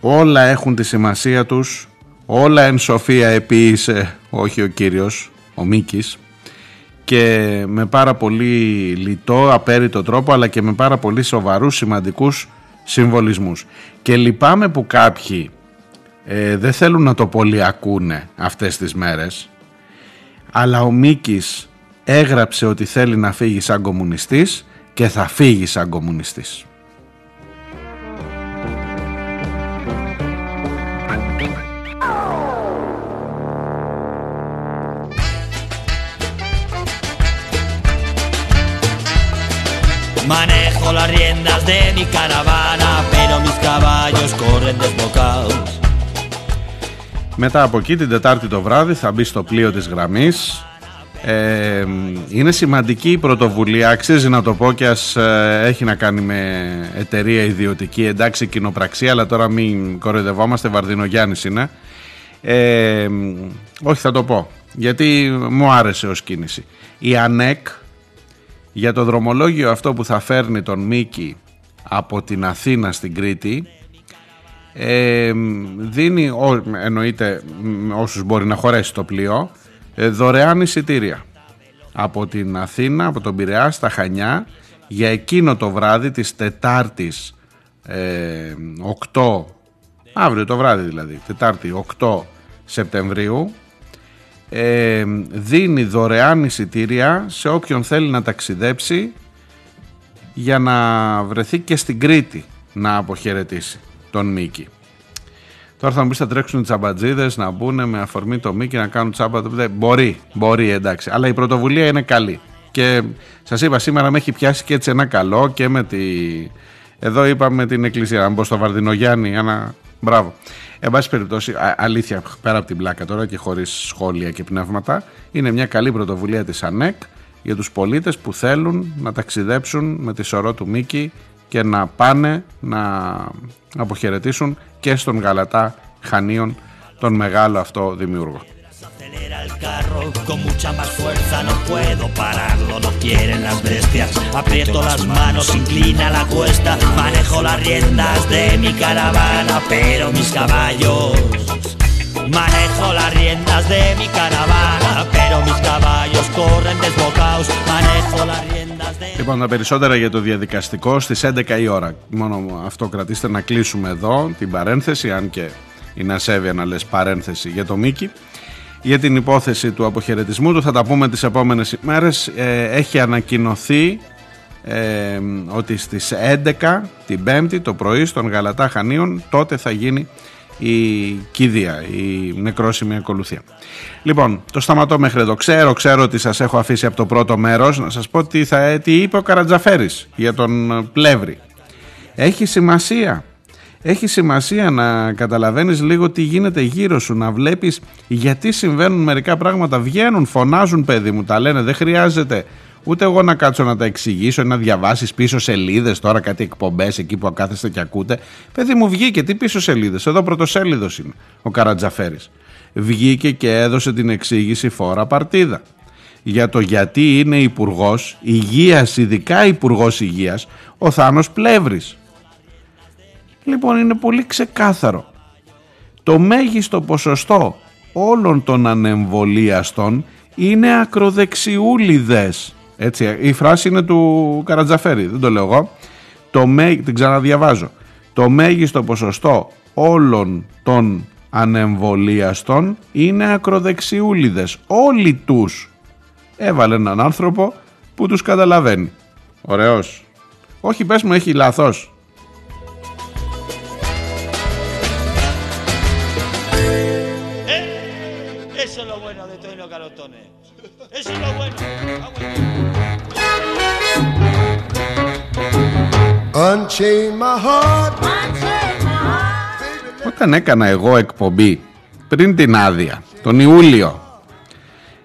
όλα έχουν τη σημασία τους, όλα εν σοφία επίησε, όχι ο κύριος, ο Μίκης, και με πάρα πολύ λιτό, απέριτο τρόπο, αλλά και με πάρα πολύ σοβαρούς, σημαντικούς συμβολισμούς. Και λυπάμαι που κάποιοι ε, δεν θέλουν να το πολύ ακούνε αυτές τις μέρες, αλλά ο Μίκης έγραψε ότι θέλει να φύγει σαν κομμουνιστής και θα φύγει σαν κομμουνιστής. Manejo las riendas de mi caravana, pero mis caballos corren desbocados. Μετά από εκεί την Τετάρτη το βράδυ θα μπει στο πλοίο της γραμμής ε, είναι σημαντική η πρωτοβουλία, αξίζει να το πω και ας ε, έχει να κάνει με εταιρεία ιδιωτική, εντάξει κοινοπραξία, αλλά τώρα μην κοροϊδευόμαστε, Βαρδινογιάννης είναι. Ε, όχι θα το πω, γιατί μου άρεσε ως κίνηση. Η ΑΝΕΚ για το δρομολόγιο αυτό που θα φέρνει τον Μίκη από την Αθήνα στην Κρήτη ε, δίνει, ό, εννοείται μ, όσους μπορεί να χωρέσει το πλοίο, ε, δωρεάν εισιτήρια από την Αθήνα, από τον Πειραιά στα Χανιά για εκείνο το βράδυ της Τετάρτης ε, 8 αύριο το βράδυ δηλαδή Τετάρτη 8 Σεπτεμβρίου ε, δίνει δωρεάν εισιτήρια σε όποιον θέλει να ταξιδέψει για να βρεθεί και στην Κρήτη να αποχαιρετήσει τον Μίκη. Τώρα θα μου πεις θα τρέξουν οι τσαμπατζίδες να μπουν με αφορμή το Μίκη να κάνουν τσάμπα. Δεν- Μπορεί, μπορεί εντάξει. Αλλά η πρωτοβουλία είναι καλή. Και σας είπα σήμερα με έχει πιάσει και έτσι ένα καλό και με τη. Εδώ είπαμε την εκκλησία. Αν μπω στο Βαρδινογιάννη, ένα Μπράβο. Εν πάση περιπτώσει, α- αλήθεια, πέρα από την πλάκα τώρα και χωρίς σχόλια και πνεύματα, είναι μια καλή πρωτοβουλία της ΑΝΕΚ για τους πολίτες που θέλουν να ταξιδέψουν με τη σωρό του Μίκη και να πάνε να αποχαιρετήσουν και στον Γαλατά Χανίων τον μεγάλο αυτό δημιούργο. Acelera el carro con mucha más fuerza, no puedo pararlo, no quieren las bestias. Aprieto las manos, inclina la cuesta, manejo las riendas de mi caravana, pero mis caballos. Manejo las riendas de mi caravana, pero mis caballos corren desbocados. Manejo las riendas de Λοιπόν, τα περισσότερα για το διαδικαστικό στις 11 η ώρα. Μόνο αυτό κρατήστε να κλείσουμε εδώ την παρένθεση, αν και είναι ασέβεια να λες παρένθεση για το Μίκη. Για την υπόθεση του αποχαιρετισμού του θα τα πούμε τις επόμενες ημέρες. Ε, έχει ανακοινωθεί ε, ότι στις 11 την Πέμπτη το πρωί στον Γαλατά Χανίων τότε θα γίνει η κηδεία, η νεκρόσιμη ακολουθία. Λοιπόν, το σταματώ μέχρι εδώ. Ξέρω, ξέρω ότι σας έχω αφήσει από το πρώτο μέρος να σας πω τι, θα, τι είπε ο Καρατζαφέρης για τον ε, Πλεύρη. Έχει σημασία. Έχει σημασία να καταλαβαίνεις λίγο τι γίνεται γύρω σου, να βλέπεις γιατί συμβαίνουν μερικά πράγματα. Βγαίνουν, φωνάζουν παιδί μου, τα λένε, δεν χρειάζεται ούτε εγώ να κάτσω να τα εξηγήσω ή να διαβάσεις πίσω σελίδες τώρα κάτι εκπομπές εκεί που κάθεστε και ακούτε. Παιδί μου βγήκε, τι πίσω σελίδες, εδώ πρωτοσέλιδος είναι ο Καρατζαφέρης. Βγήκε και έδωσε την εξήγηση φόρα παρτίδα για το γιατί είναι υπουργός υγείας, ειδικά υπουργός υγείας, ο Θάνος Πλεύρης. Λοιπόν, είναι πολύ ξεκάθαρο. Το μέγιστο ποσοστό όλων των ανεμβολίαστων είναι ακροδεξιούλιδες. Έτσι, η φράση είναι του Καρατζαφέρη, δεν το λέω εγώ. Το μέ... Την ξαναδιαβάζω. Το μέγιστο ποσοστό όλων των ανεμβολίαστων είναι ακροδεξιούλιδες. Όλοι τους έβαλε έναν άνθρωπο που τους καταλαβαίνει. Ωραίος. Όχι πες μου έχει λάθος. Όταν έκανα εγώ εκπομπή πριν την άδεια, τον Ιούλιο,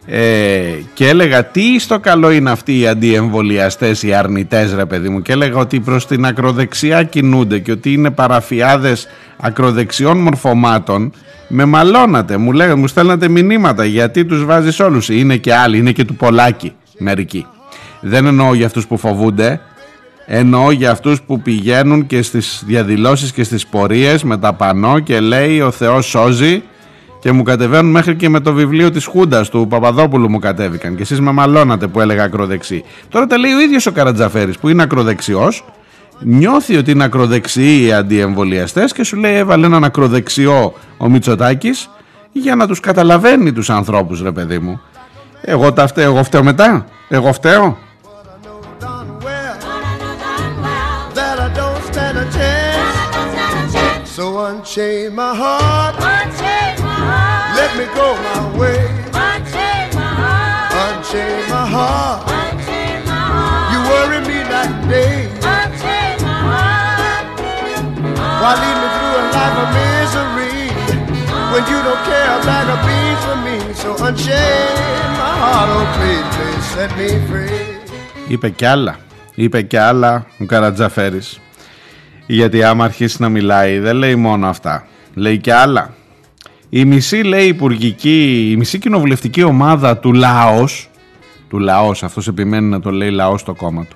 ε, και έλεγα τι στο καλό είναι αυτοί οι αντιεμβολιαστές, οι αρνητές ρε παιδί μου και έλεγα ότι προς την ακροδεξιά κινούνται και ότι είναι παραφιάδες ακροδεξιών μορφωμάτων με μαλώνατε, μου λέγατε, μου στέλνατε μηνύματα γιατί τους βάζεις όλους είναι και άλλοι, είναι και του Πολάκη μερικοί. Δεν εννοώ για αυτούς που φοβούνται εννοώ για αυτούς που πηγαίνουν και στις διαδηλώσεις και στις πορείες με τα πανό και λέει ο Θεός σώζει και μου κατεβαίνουν μέχρι και με το βιβλίο της Χούντας του Παπαδόπουλου μου κατέβηκαν και εσείς με μαλώνατε που έλεγα ακροδεξί τώρα τα λέει ο ίδιος ο Καρατζαφέρης που είναι ακροδεξιός νιώθει ότι είναι ακροδεξιοί οι αντιεμβολιαστές και σου λέει έβαλε έναν ακροδεξιό ο Μητσοτάκης για να τους καταλαβαίνει τους ανθρώπους ρε παιδί μου εγώ τα φταίω, εγώ φταίω μετά εγώ φταίω So unchain my heart. Let me go my way. Unchain my heart. You worry me night and day. Why lead me through a life of misery when you don't care a bag of beans for me? So unchain my heart, oh please, please set me free. Είπε κι άλλα. Είπε κι άλλα ο Καρατζαφέρης. Γιατί άμα αρχίσει να μιλάει δεν λέει μόνο αυτά. Λέει κι άλλα. Η μισή λέει υπουργική, η μισή κοινοβουλευτική ομάδα του Λαός, του Λαός, αυτός επιμένει να το λέει Λαός το κόμμα του.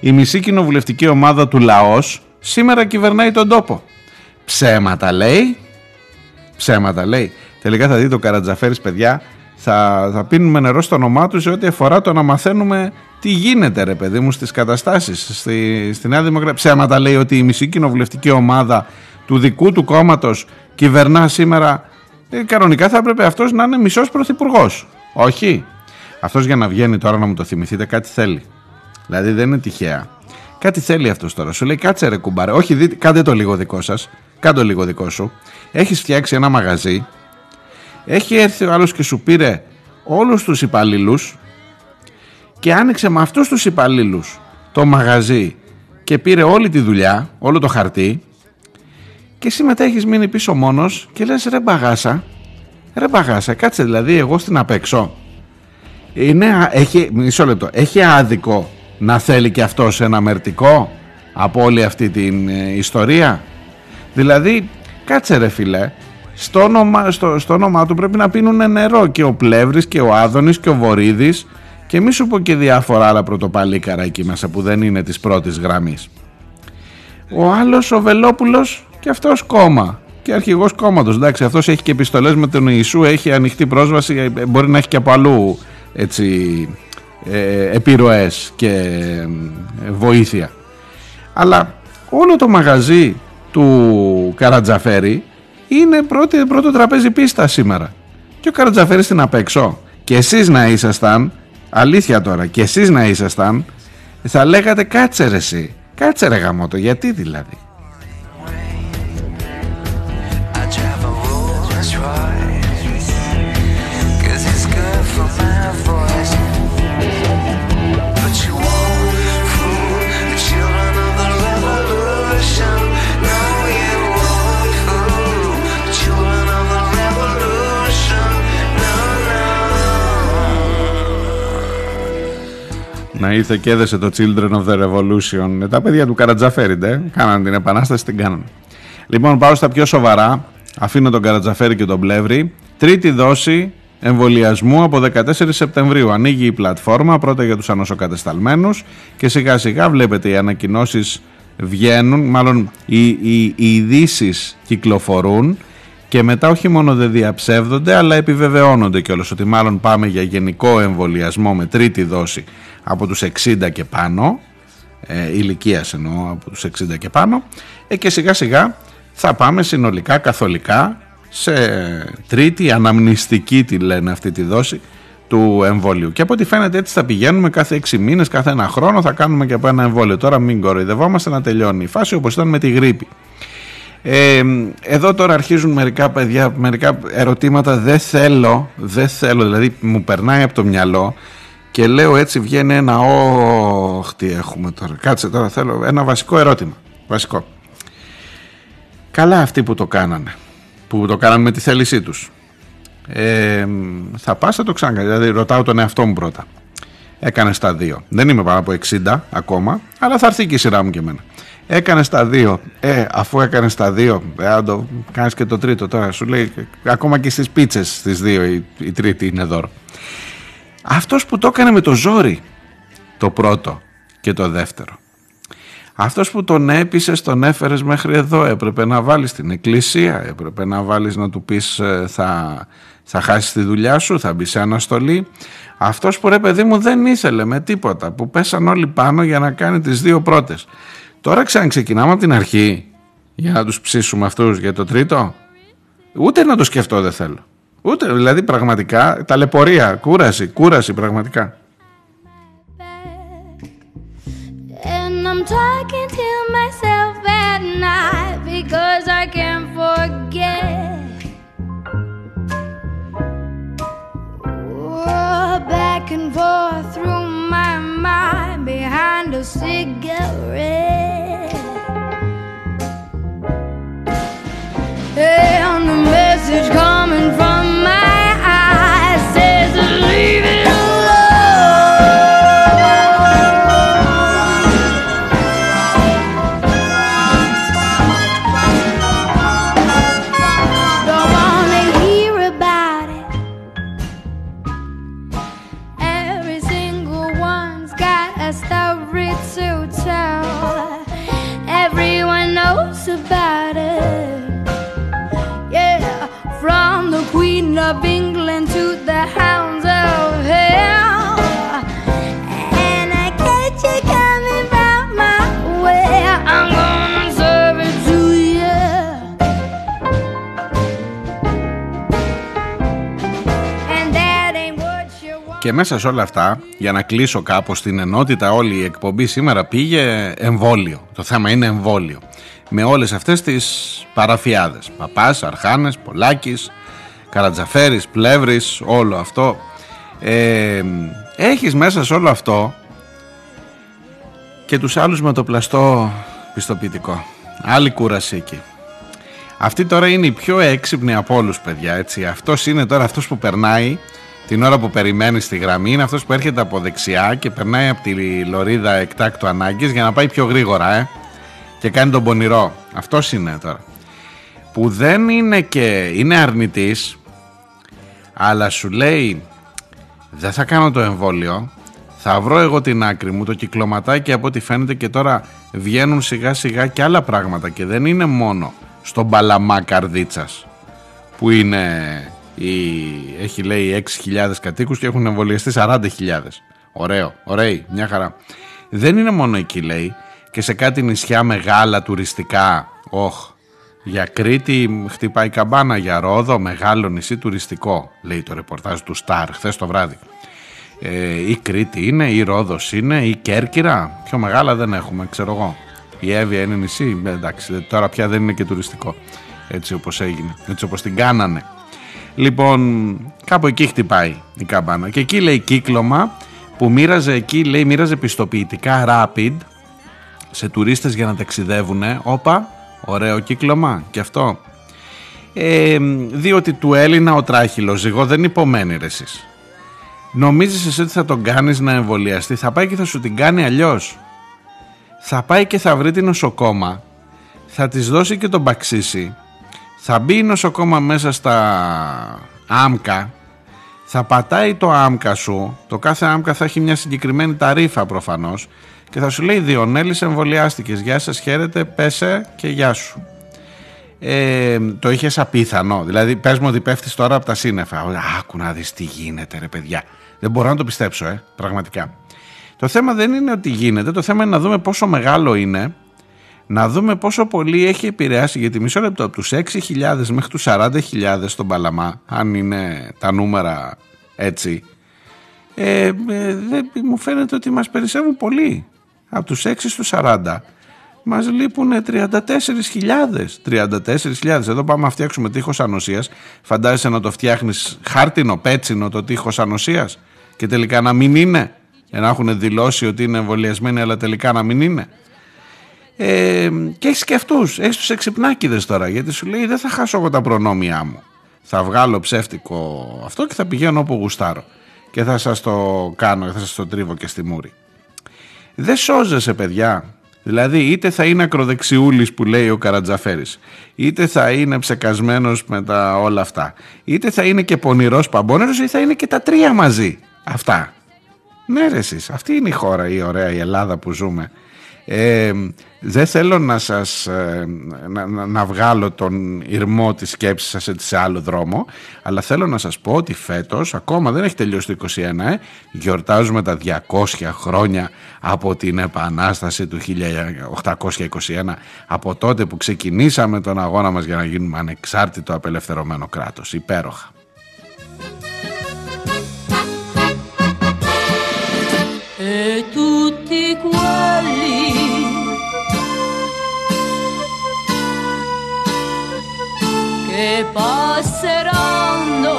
Η μισή κοινοβουλευτική ομάδα του Λαός σήμερα κυβερνάει τον τόπο. Ψέματα λέει, ψέματα λέει. Τελικά θα δείτε ο Καρατζαφέρης παιδιά θα, θα πίνουμε νερό στο όνομά τους σε ό,τι αφορά το να μαθαίνουμε τι γίνεται ρε παιδί μου στις καταστάσεις στη, στη Νέα Δημοκρατία. Ψέματα λέει ότι η μισή κοινοβουλευτική ομάδα του δικού του κόμματος κυβερνά σήμερα ε, κανονικά θα έπρεπε αυτός να είναι μισός πρωθυπουργός. Όχι. Αυτός για να βγαίνει τώρα να μου το θυμηθείτε κάτι θέλει. Δηλαδή δεν είναι τυχαία. Κάτι θέλει αυτός τώρα. Σου λέει κάτσε ρε κουμπάρε. Όχι δείτε, κάντε το λίγο δικό σας. Κάντε το λίγο δικό σου. Έχεις φτιάξει ένα μαγαζί έχει έρθει ο άλλος και σου πήρε όλους τους υπαλλήλους και άνοιξε με αυτούς τους υπαλλήλους το μαγαζί και πήρε όλη τη δουλειά, όλο το χαρτί και εσύ μετά έχεις μείνει πίσω μόνος και λες ρε μπαγάσα, ρε μπαγάσα, κάτσε δηλαδή εγώ στην απέξω. Είναι, α- έχει, μισό λεπτό, έχει άδικο να θέλει και αυτός ένα μερτικό από όλη αυτή την ε, ιστορία; Δηλαδή, κάτσε ρε φίλε, στο όνομα, στο, στο όνομά του πρέπει να πίνουν νερό και ο Πλεύρης και ο Άδωνης και ο Βορύδης και μη σου πω και διάφορα άλλα πρωτοπαλίκαρα εκεί μέσα που δεν είναι της πρώτης γραμμής. Ο άλλος ο Βελόπουλος και αυτός κόμμα και αρχηγός κόμματος. Εντάξει, αυτός έχει και επιστολές με τον Ιησού, έχει ανοιχτή πρόσβαση, ε, μπορεί να έχει και από αλλού έτσι, ε, επιρροές και ε, βοήθεια. Αλλά όλο το μαγαζί του Καρατζαφέρη είναι πρώτη, πρώτο τραπέζι πίστα σήμερα. Και ο Καρατζαφέρης στην απέξω. Και εσείς να ήσασταν, αλήθεια τώρα, και εσείς να ήσασταν, θα λέγατε κάτσε ρε εσύ. Κάτσε ρε γαμότο, γιατί δηλαδή. Να ήρθε και έδεσε το Children of the Revolution. Ε, Τα παιδιά του Καρατζαφέρη, ντε. Κάναν την επανάσταση, την κάναν. Λοιπόν, πάω στα πιο σοβαρά. Αφήνω τον Καρατζαφέρη και τον Πλεύρη. Τρίτη δόση εμβολιασμού από 14 Σεπτεμβρίου. Ανοίγει η πλατφόρμα πρώτα για τους ανοσοκατεσταλμένους και σιγά σιγά βλέπετε οι ανακοινώσεις βγαίνουν, μάλλον οι, οι, οι ειδήσεις κυκλοφορούν και μετά όχι μόνο δεν διαψεύδονται αλλά επιβεβαιώνονται κιόλας ότι μάλλον πάμε για γενικό εμβολιασμό με τρίτη δόση από τους 60 και πάνω ε, ηλικίας εννοώ από τους 60 και πάνω ε, και σιγά σιγά θα πάμε συνολικά καθολικά σε τρίτη αναμνηστική τη λένε αυτή τη δόση του εμβολίου. Και από ό,τι φαίνεται έτσι θα πηγαίνουμε κάθε 6 μήνες, κάθε ένα χρόνο θα κάνουμε και από ένα εμβόλιο. Τώρα μην κοροϊδευόμαστε να τελειώνει η φάση όπως ήταν με τη γρήπη. Ε, εδώ τώρα αρχίζουν μερικά παιδιά, μερικά ερωτήματα δεν θέλω, δεν θέλω, δηλαδή μου περνάει από το μυαλό και λέω έτσι βγαίνει ένα όχ τι έχουμε τώρα, κάτσε τώρα θέλω ένα βασικό ερώτημα, βασικό. Καλά αυτοί που το κάνανε, που το κάνανε με τη θέλησή τους. Ε, θα πας θα το ξανακάνεις, δηλαδή ρωτάω τον εαυτό μου πρώτα. Έκανες τα δύο. Δεν είμαι πάνω από 60 ακόμα, αλλά θα έρθει και η σειρά μου και εμένα. Έκανε τα δύο. Ε, αφού έκανε τα δύο, ε, αν το κάνεις και το τρίτο τώρα. Σου λέει ακόμα και στις πίτσες στις δύο η, η τρίτη είναι δώρο. Αυτός που το έκανε με το ζόρι το πρώτο και το δεύτερο. Αυτός που τον έπεισες, τον έφερες μέχρι εδώ, έπρεπε να βάλεις την εκκλησία, έπρεπε να βάλεις να του πεις ε, θα, θα χάσεις τη δουλειά σου, θα μπει σε αναστολή. Αυτός που ρε παιδί μου δεν ήθελε με τίποτα, που πέσαν όλοι πάνω για να κάνει τις δύο πρώτες. Τώρα ξαναξεκινάμε από την αρχή για να τους ψήσουμε αυτούς για το τρίτο. Ούτε να το σκεφτώ δεν θέλω. Ούτε, δηλαδή πραγματικά, ταλαιπωρία, κούραση, κούραση πραγματικά. And I'm talking to myself at night because I can't forget. Oh, back and forth through my mind behind a cigarette. Μέσα σε όλα αυτά, για να κλείσω κάπως την ενότητα, όλη η εκπομπή σήμερα πήγε εμβόλιο. Το θέμα είναι εμβόλιο. Με όλες αυτές τις παραφιάδες. Παπάς, Αρχάνες, Πολάκης, Καρατζαφέρης, Πλεύρης, όλο αυτό. Ε, έχεις μέσα σε όλο αυτό και τους άλλους με το πλαστό πιστοποιητικό. Άλλη κούραση εκεί. Αυτή τώρα είναι η πιο έξυπνη από όλους, παιδιά. Έτσι. Αυτός είναι τώρα αυτός που περνάει την ώρα που περιμένεις στη γραμμή. Είναι αυτός που έρχεται από δεξιά και περνάει από τη λωρίδα εκτάκτου ανάγκης για να πάει πιο γρήγορα, ε. Και κάνει τον πονηρό. Αυτός είναι τώρα. Που δεν είναι και είναι αρνητής, αλλά σου λέει δεν θα κάνω το εμβόλιο θα βρω εγώ την άκρη μου το κυκλωματάκι από ό,τι φαίνεται και τώρα βγαίνουν σιγά σιγά και άλλα πράγματα και δεν είναι μόνο στον παλαμά καρδίτσας που είναι η, έχει λέει 6.000 κατοίκους και έχουν εμβολιαστεί 40.000 ωραίο, ωραίοι, μια χαρά δεν είναι μόνο εκεί λέει και σε κάτι νησιά μεγάλα τουριστικά όχ για Κρήτη χτυπάει καμπάνα για Ρόδο, μεγάλο νησί τουριστικό, λέει το ρεπορτάζ του Σταρ χθες το βράδυ. Ε, η Κρήτη είναι, η Ρόδος είναι, η Κέρκυρα, πιο μεγάλα δεν έχουμε, ξέρω εγώ. Η Εύβοια είναι νησί, ε, εντάξει, τώρα πια δεν είναι και τουριστικό, έτσι όπως έγινε, έτσι όπως την κάνανε. Λοιπόν, κάπου εκεί χτυπάει η καμπάνα και εκεί λέει κύκλωμα που μοίραζε εκεί, λέει μοίραζε πιστοποιητικά rapid σε τουρίστες για να ταξιδεύουν. Όπα, ωραίο κύκλωμα και αυτό. Ε, διότι του Έλληνα ο τράχυλος ζυγό δεν υπομένει ρε εσείς. Νομίζεις εσύ ότι θα τον κάνεις να εμβολιαστεί, θα πάει και θα σου την κάνει αλλιώς. Θα πάει και θα βρει την νοσοκόμα, θα της δώσει και τον μπαξίσι, θα μπει η νοσοκόμα μέσα στα άμκα, θα πατάει το άμκα σου, το κάθε άμκα θα έχει μια συγκεκριμένη ταρίφα προφανώς και θα σου λέει Διονέλης εμβολιάστηκες, γεια σας χαίρετε, πέσε και γεια σου. Ε, το είχες απίθανο, δηλαδή πες μου ότι πέφτεις τώρα από τα σύννεφα. Άκου να δεις τι γίνεται ρε παιδιά. Δεν μπορώ να το πιστέψω, ε, πραγματικά. Το θέμα δεν είναι ότι γίνεται, το θέμα είναι να δούμε πόσο μεγάλο είναι, να δούμε πόσο πολύ έχει επηρεάσει, γιατί μισό λεπτό από τους 6.000 μέχρι τους 40.000 στον Παλαμά, αν είναι τα νούμερα έτσι, ε, ε, δεν- μου φαίνεται ότι μας περισσεύουν πολύ. Από τους 6 στους 40 μας λείπουν 34.000. 34.000. Εδώ πάμε να φτιάξουμε τείχος ανοσίας. Φαντάζεσαι να το φτιάχνεις χάρτινο, πέτσινο το τείχος ανοσίας; Και τελικά να μην είναι. Για να έχουν δηλώσει ότι είναι εμβολιασμένοι αλλά τελικά να μην είναι. Ε, και έχεις και αυτούς, έχεις τους εξυπνάκιδε τώρα. Γιατί σου λέει δεν θα χάσω εγώ τα προνόμια μου. Θα βγάλω ψεύτικο αυτό και θα πηγαίνω όπου γουστάρω. Και θα σας το κάνω και θα σας το τρίβω και στη μούρη. Δεν σώζεσαι, παιδιά. Δηλαδή, είτε θα είναι ακροδεξιούλης που λέει ο Καρατζαφέρης, είτε θα είναι ψεκασμένος με τα όλα αυτά, είτε θα είναι και πονηρός παμπώνερος, ή θα είναι και τα τρία μαζί. Αυτά. Ναι, ρε εσείς, αυτή είναι η χώρα, η ωραία, η Ελλάδα που ζούμε. Ε, δεν θέλω να σας ε, να, να, να βγάλω τον ηρμό της σκέψης σας έτσι σε άλλο δρόμο αλλά θέλω να σας πω ότι φέτος ακόμα δεν έχει τελειώσει το 21 ε, γιορτάζουμε τα 200 χρόνια από την Επανάσταση του 1821 από τότε που ξεκινήσαμε τον αγώνα μας για να γίνουμε ανεξάρτητο απελευθερωμένο κράτος. Υπέροχα. E che passeranno.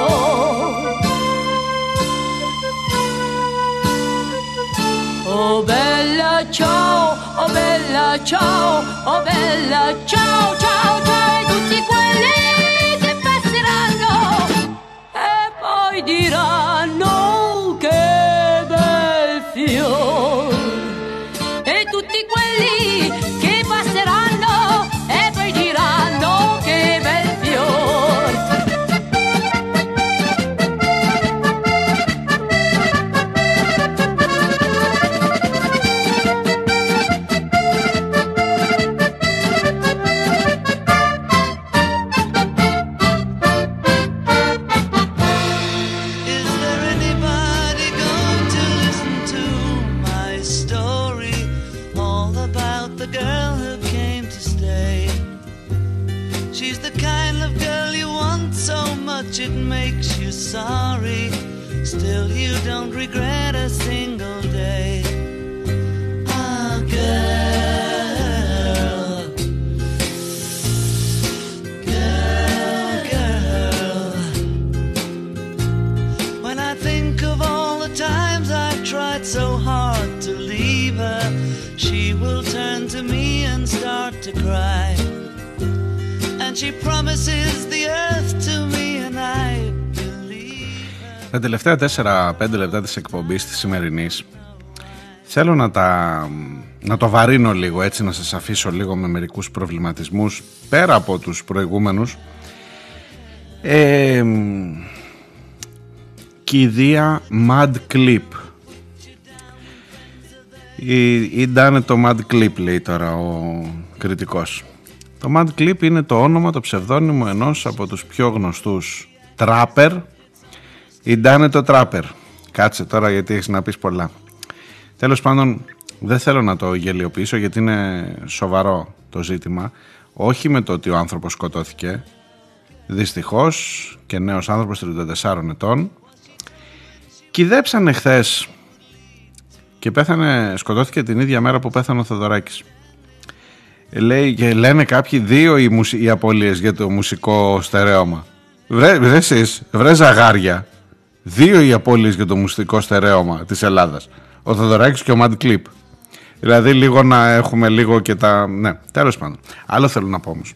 Oh bella ciao, oh bella ciao, oh bella ciao, ciao, ciao e tutti quelli che passeranno. E poi diranno τελευταία 4-5 λεπτά της εκπομπής της σημερινής θέλω να, τα, να το βαρύνω λίγο έτσι να σας αφήσω λίγο με μερικούς προβληματισμούς πέρα από τους προηγούμενους. Ε, κηδεία Mad Clip. Ή, ήταν το Mad Clip λέει τώρα ο κριτικός. Το Mad Clip είναι το όνομα, το ψευδόνυμο ενός από τους πιο γνωστούς τράπερ Ιντάνε το τράπερ. Κάτσε τώρα γιατί έχεις να πεις πολλά. Τέλος πάντων δεν θέλω να το γελιοποιήσω γιατί είναι σοβαρό το ζήτημα. Όχι με το ότι ο άνθρωπος σκοτώθηκε. Δυστυχώς και νέος άνθρωπος 34 ετών. Κυδέψανε χθες και πέθανε, σκοτώθηκε την ίδια μέρα που πέθανε ο Θεοδωράκης. Λέει, και λένε κάποιοι δύο οι, μουσι, οι απώλειες για το μουσικό στερέωμα. Βρε, βρες εσείς, βρε ζαγάρια. Δύο οι απώλειες για το μουσικό στερέωμα της Ελλάδας. Ο Θεοδωράκης και ο Mad Clip. Δηλαδή λίγο να έχουμε λίγο και τα... Ναι, τέλος πάντων. Άλλο θέλω να πω όμως.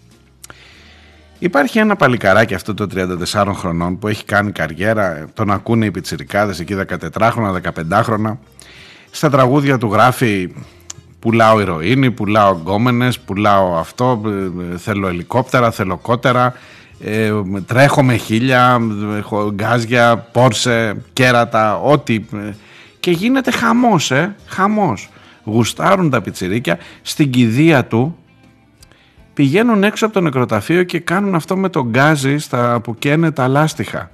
Υπάρχει ένα παλικαράκι αυτό το 34 χρονών που έχει κάνει καριέρα, τον ακούνε οι πιτσιρικάδες εκεί 14χρονα, 15χρονα. Στα τραγούδια του γράφει πουλάω ηρωίνη, πουλάω γκόμενες, πουλάω αυτό, ε, θέλω ελικόπτερα, θέλω κότερα, ε, τρέχω με χίλια, έχω γκάζια, πόρσε, κέρατα, ό,τι. ε, Και γίνεται χαμός, ε, χαμός. Γουστάρουν τα πιτσιρίκια στην κηδεία του, πηγαίνουν έξω από το νεκροταφείο και κάνουν αυτό με τον γκάζι στα, που καίνε τα λάστιχα.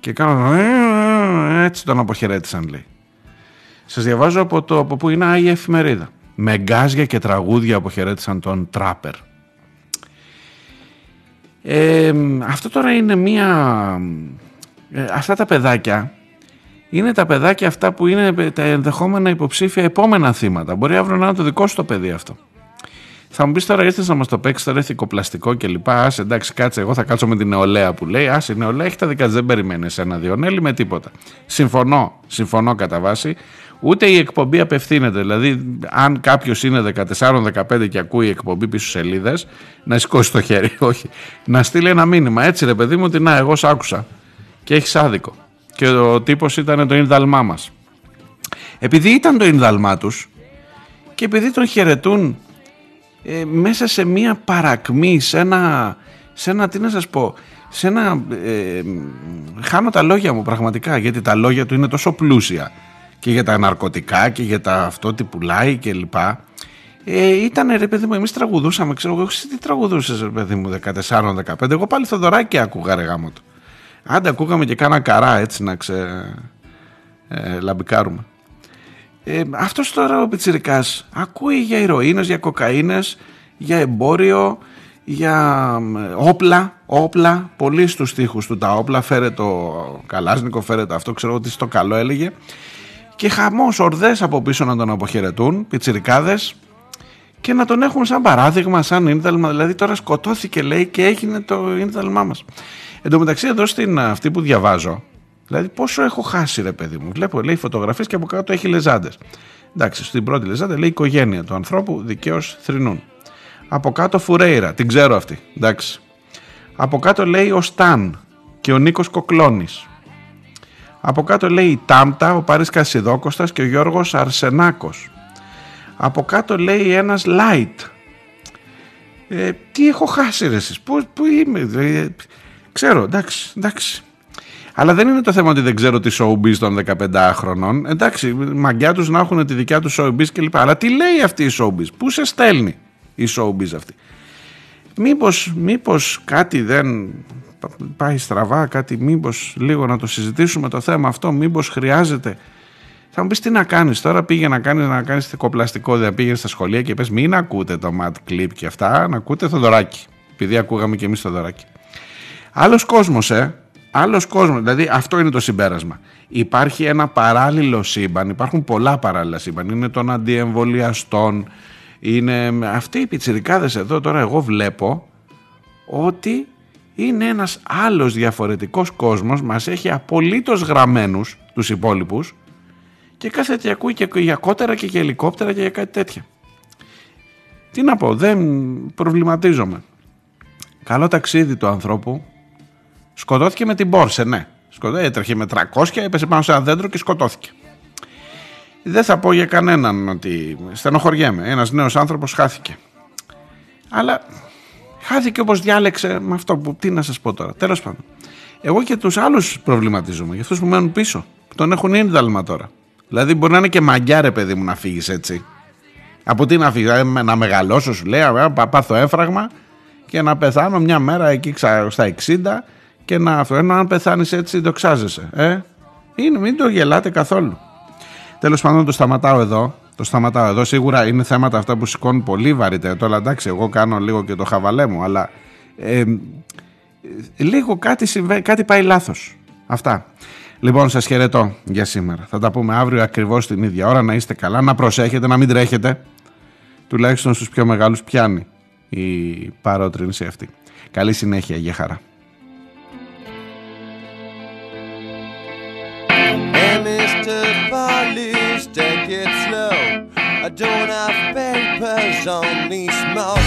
Και κάνουν «Ε, έτσι τον αποχαιρέτησαν λέει. Σας διαβάζω από, το, από που είναι η εφημερίδα. Με γκάζια και τραγούδια αποχαιρέτησαν τον τράπερ. Ε, αυτό τώρα είναι μία... ε, αυτά τα παιδάκια είναι τα παιδάκια αυτά που είναι τα ενδεχόμενα υποψήφια επόμενα θύματα. Μπορεί αύριο να είναι το δικό σου το παιδί αυτό. Θα μου πεις τώρα ήρθες να μας το παίξεις τώρα ηθικοπλαστικό κλπ. Α εντάξει, κάτσε. Εγώ θα κάτσω με την νεολαία που λέει. Α η νεολαία έχει τα δικά της, δεν περιμένει ένα Διονέλη με τίποτα. Συμφωνώ, συμφωνώ κατά βάση. Ούτε η εκπομπή απευθύνεται. Δηλαδή, αν κάποιος είναι 14-15 και ακούει εκπομπή πίσω σελίδες, να σηκώσει το χέρι. <laughs> Όχι. Να στείλει ένα μήνυμα. Έτσι, ρε παιδί μου, ότι να, εγώ σ' άκουσα. Και έχεις άδικο. Και ο τύπος ήταν το ίνδαλμά μας. Επειδή ήταν το ίνδαλμά τους και επειδή τον χαιρετούν ε, μέσα σε μία παρακμή, σε ένα, σε ένα, τι να σας πω, σε ένα, ε, χάνω τα λόγια μου πραγματικά, γιατί τα λόγια του είναι τόσο πλούσια και για τα ναρκωτικά και για τα αυτό τι πουλάει και λοιπά. Ε, ήταν ρε παιδί μου, εμείς τραγουδούσαμε, ξέρω εγώ, εσύ τι τραγουδούσες ρε παιδί μου 14-15, εγώ πάλι Θοδωράκη άκουγα ρε γάμο του. Άντε ακούγαμε και κάνα καρά έτσι να ξε ε, λαμπικάρουμε. Ε, αυτός τώρα ο Πιτσιρικάς ακούει για ηρωίνες, για κοκαίνες, για εμπόριο, για ε, όπλα, όπλα, πολύ στους στίχους του τα όπλα, φέρε το καλάσνικο, φέρε το αυτό, ξέρω ότι στο καλό έλεγε. Και χαμός, ορδές από πίσω να τον αποχαιρετούν, πιτσιρικάδες, και να τον έχουν σαν παράδειγμα, σαν ίνδαλμα. Δηλαδή τώρα σκοτώθηκε λέει και έγινε το ίνδαλμά μας. Εν τω μεταξύ εδώ στην αυτή που διαβάζω, δηλαδή πόσο έχω χάσει ρε παιδί μου. Βλέπω λέει φωτογραφίες και από κάτω έχει λεζάντες. Εντάξει, στην πρώτη λεζάντα λέει οικογένεια του ανθρώπου δικαίως θρηνούν. Από κάτω Φουρέιρα, την ξέρω αυτή. Εντάξει. Από κάτω λέει ο Σταν και ο Νίκος Κοκλώνης. Από κάτω λέει η Τάμπτα, ο Πάρης Κασιδόκοστας και ο Γιώργος Αρσενάκος. Από κάτω λέει ένας Light. Ε, τι έχω χάσει ρε εσείς, πού, πού είμαι, ε, ξέρω, εντάξει, εντάξει. Αλλά δεν είναι το θέμα ότι δεν ξέρω τι showbiz των 15 χρονών. Εντάξει, μαγκιά τους να έχουν τη δικιά τους showbiz κλπ. Αλλά τι λέει αυτή η showbiz, πού σε στέλνει η showbiz αυτή; Μήπως, μήπως κάτι δεν πάει στραβά, κάτι μήπως λίγο να το συζητήσουμε το θέμα αυτό, μήπως χρειάζεται θα μου πεις τι να κάνεις τώρα. Πήγε να κάνεις να κάνεις θεκοπλαστικό. Δηλαδή πήγαινε στα σχολεία και πες: Μην ακούτε το Mad Clip και αυτά. Να ακούτε το δωράκι. Επειδή ακούγαμε και εμείς το δωράκι. Άλλος κόσμος, ε. Άλλος κόσμος. Δηλαδή αυτό είναι το συμπέρασμα. Υπάρχει ένα παράλληλο σύμπαν. Υπάρχουν πολλά παράλληλα σύμπαν. Είναι των αντιεμβολιαστών. Είναι αυτοί οι πιτσιρικάδες εδώ τώρα εγώ βλέπω ότι είναι ένας άλλος διαφορετικός κόσμος μας έχει απολύτως γραμμένους τους υπόλοιπους και κάθε τι ακούει και για κότερα και για ελικόπτερα και για κάτι τέτοια. Τι να πω, δεν προβληματίζομαι. Καλό ταξίδι του ανθρώπου. Σκοτώθηκε με την Πόρσε, ναι. Σκοτώ, έτρεχε με 300, έπεσε πάνω σε ένα δέντρο και σκοτώθηκε. Δεν θα πω για κανέναν ότι στενοχωριέμαι. Ένας νέος άνθρωπος χάθηκε. Αλλά χάθηκε όπως διάλεξε με αυτό που τι να σας πω τώρα. Τέλος πάντων. Εγώ και τους άλλους προβληματίζομαι. Για αυτούς που μένουν πίσω. Που τον έχουν ίνδαλμα τώρα. Δηλαδή μπορεί να είναι και μαγκιά ρε παιδί μου να φύγεις έτσι. Από τι να φύγεις, να μεγαλώσω σου λέει, να πάθω έφραγμα και να πεθάνω μια μέρα εκεί ξα- στα 60 και να αυτό. Ενώ αν πεθάνεις έτσι το ξάζεσαι. Ε; Είναι, μην το γελάτε καθόλου. Τέλος πάντων το σταματάω εδώ. Το σταματάω εδώ. Σίγουρα είναι θέματα αυτά που σηκώνουν πολύ βαρύτερα. Τώρα εντάξει, εγώ κάνω λίγο και το χαβαλέ μου, αλλά ε, ε, λίγο κάτι, συμβα... κάτι πάει λάθος. Αυτά. Λοιπόν, σας χαιρετώ για σήμερα. Θα τα πούμε αύριο ακριβώς την ίδια ώρα. Να είστε καλά, να προσέχετε, να μην τρέχετε. Τουλάχιστον στους πιο μεγάλους πιάνει η παρότρινση αυτή. Καλή συνέχεια, για χαρά. I don't have papers, only smoke.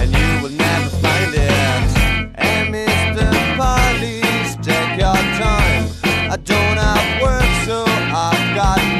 And you will never find it. Hey, Mr. Police, take your time. I don't have work, so I've got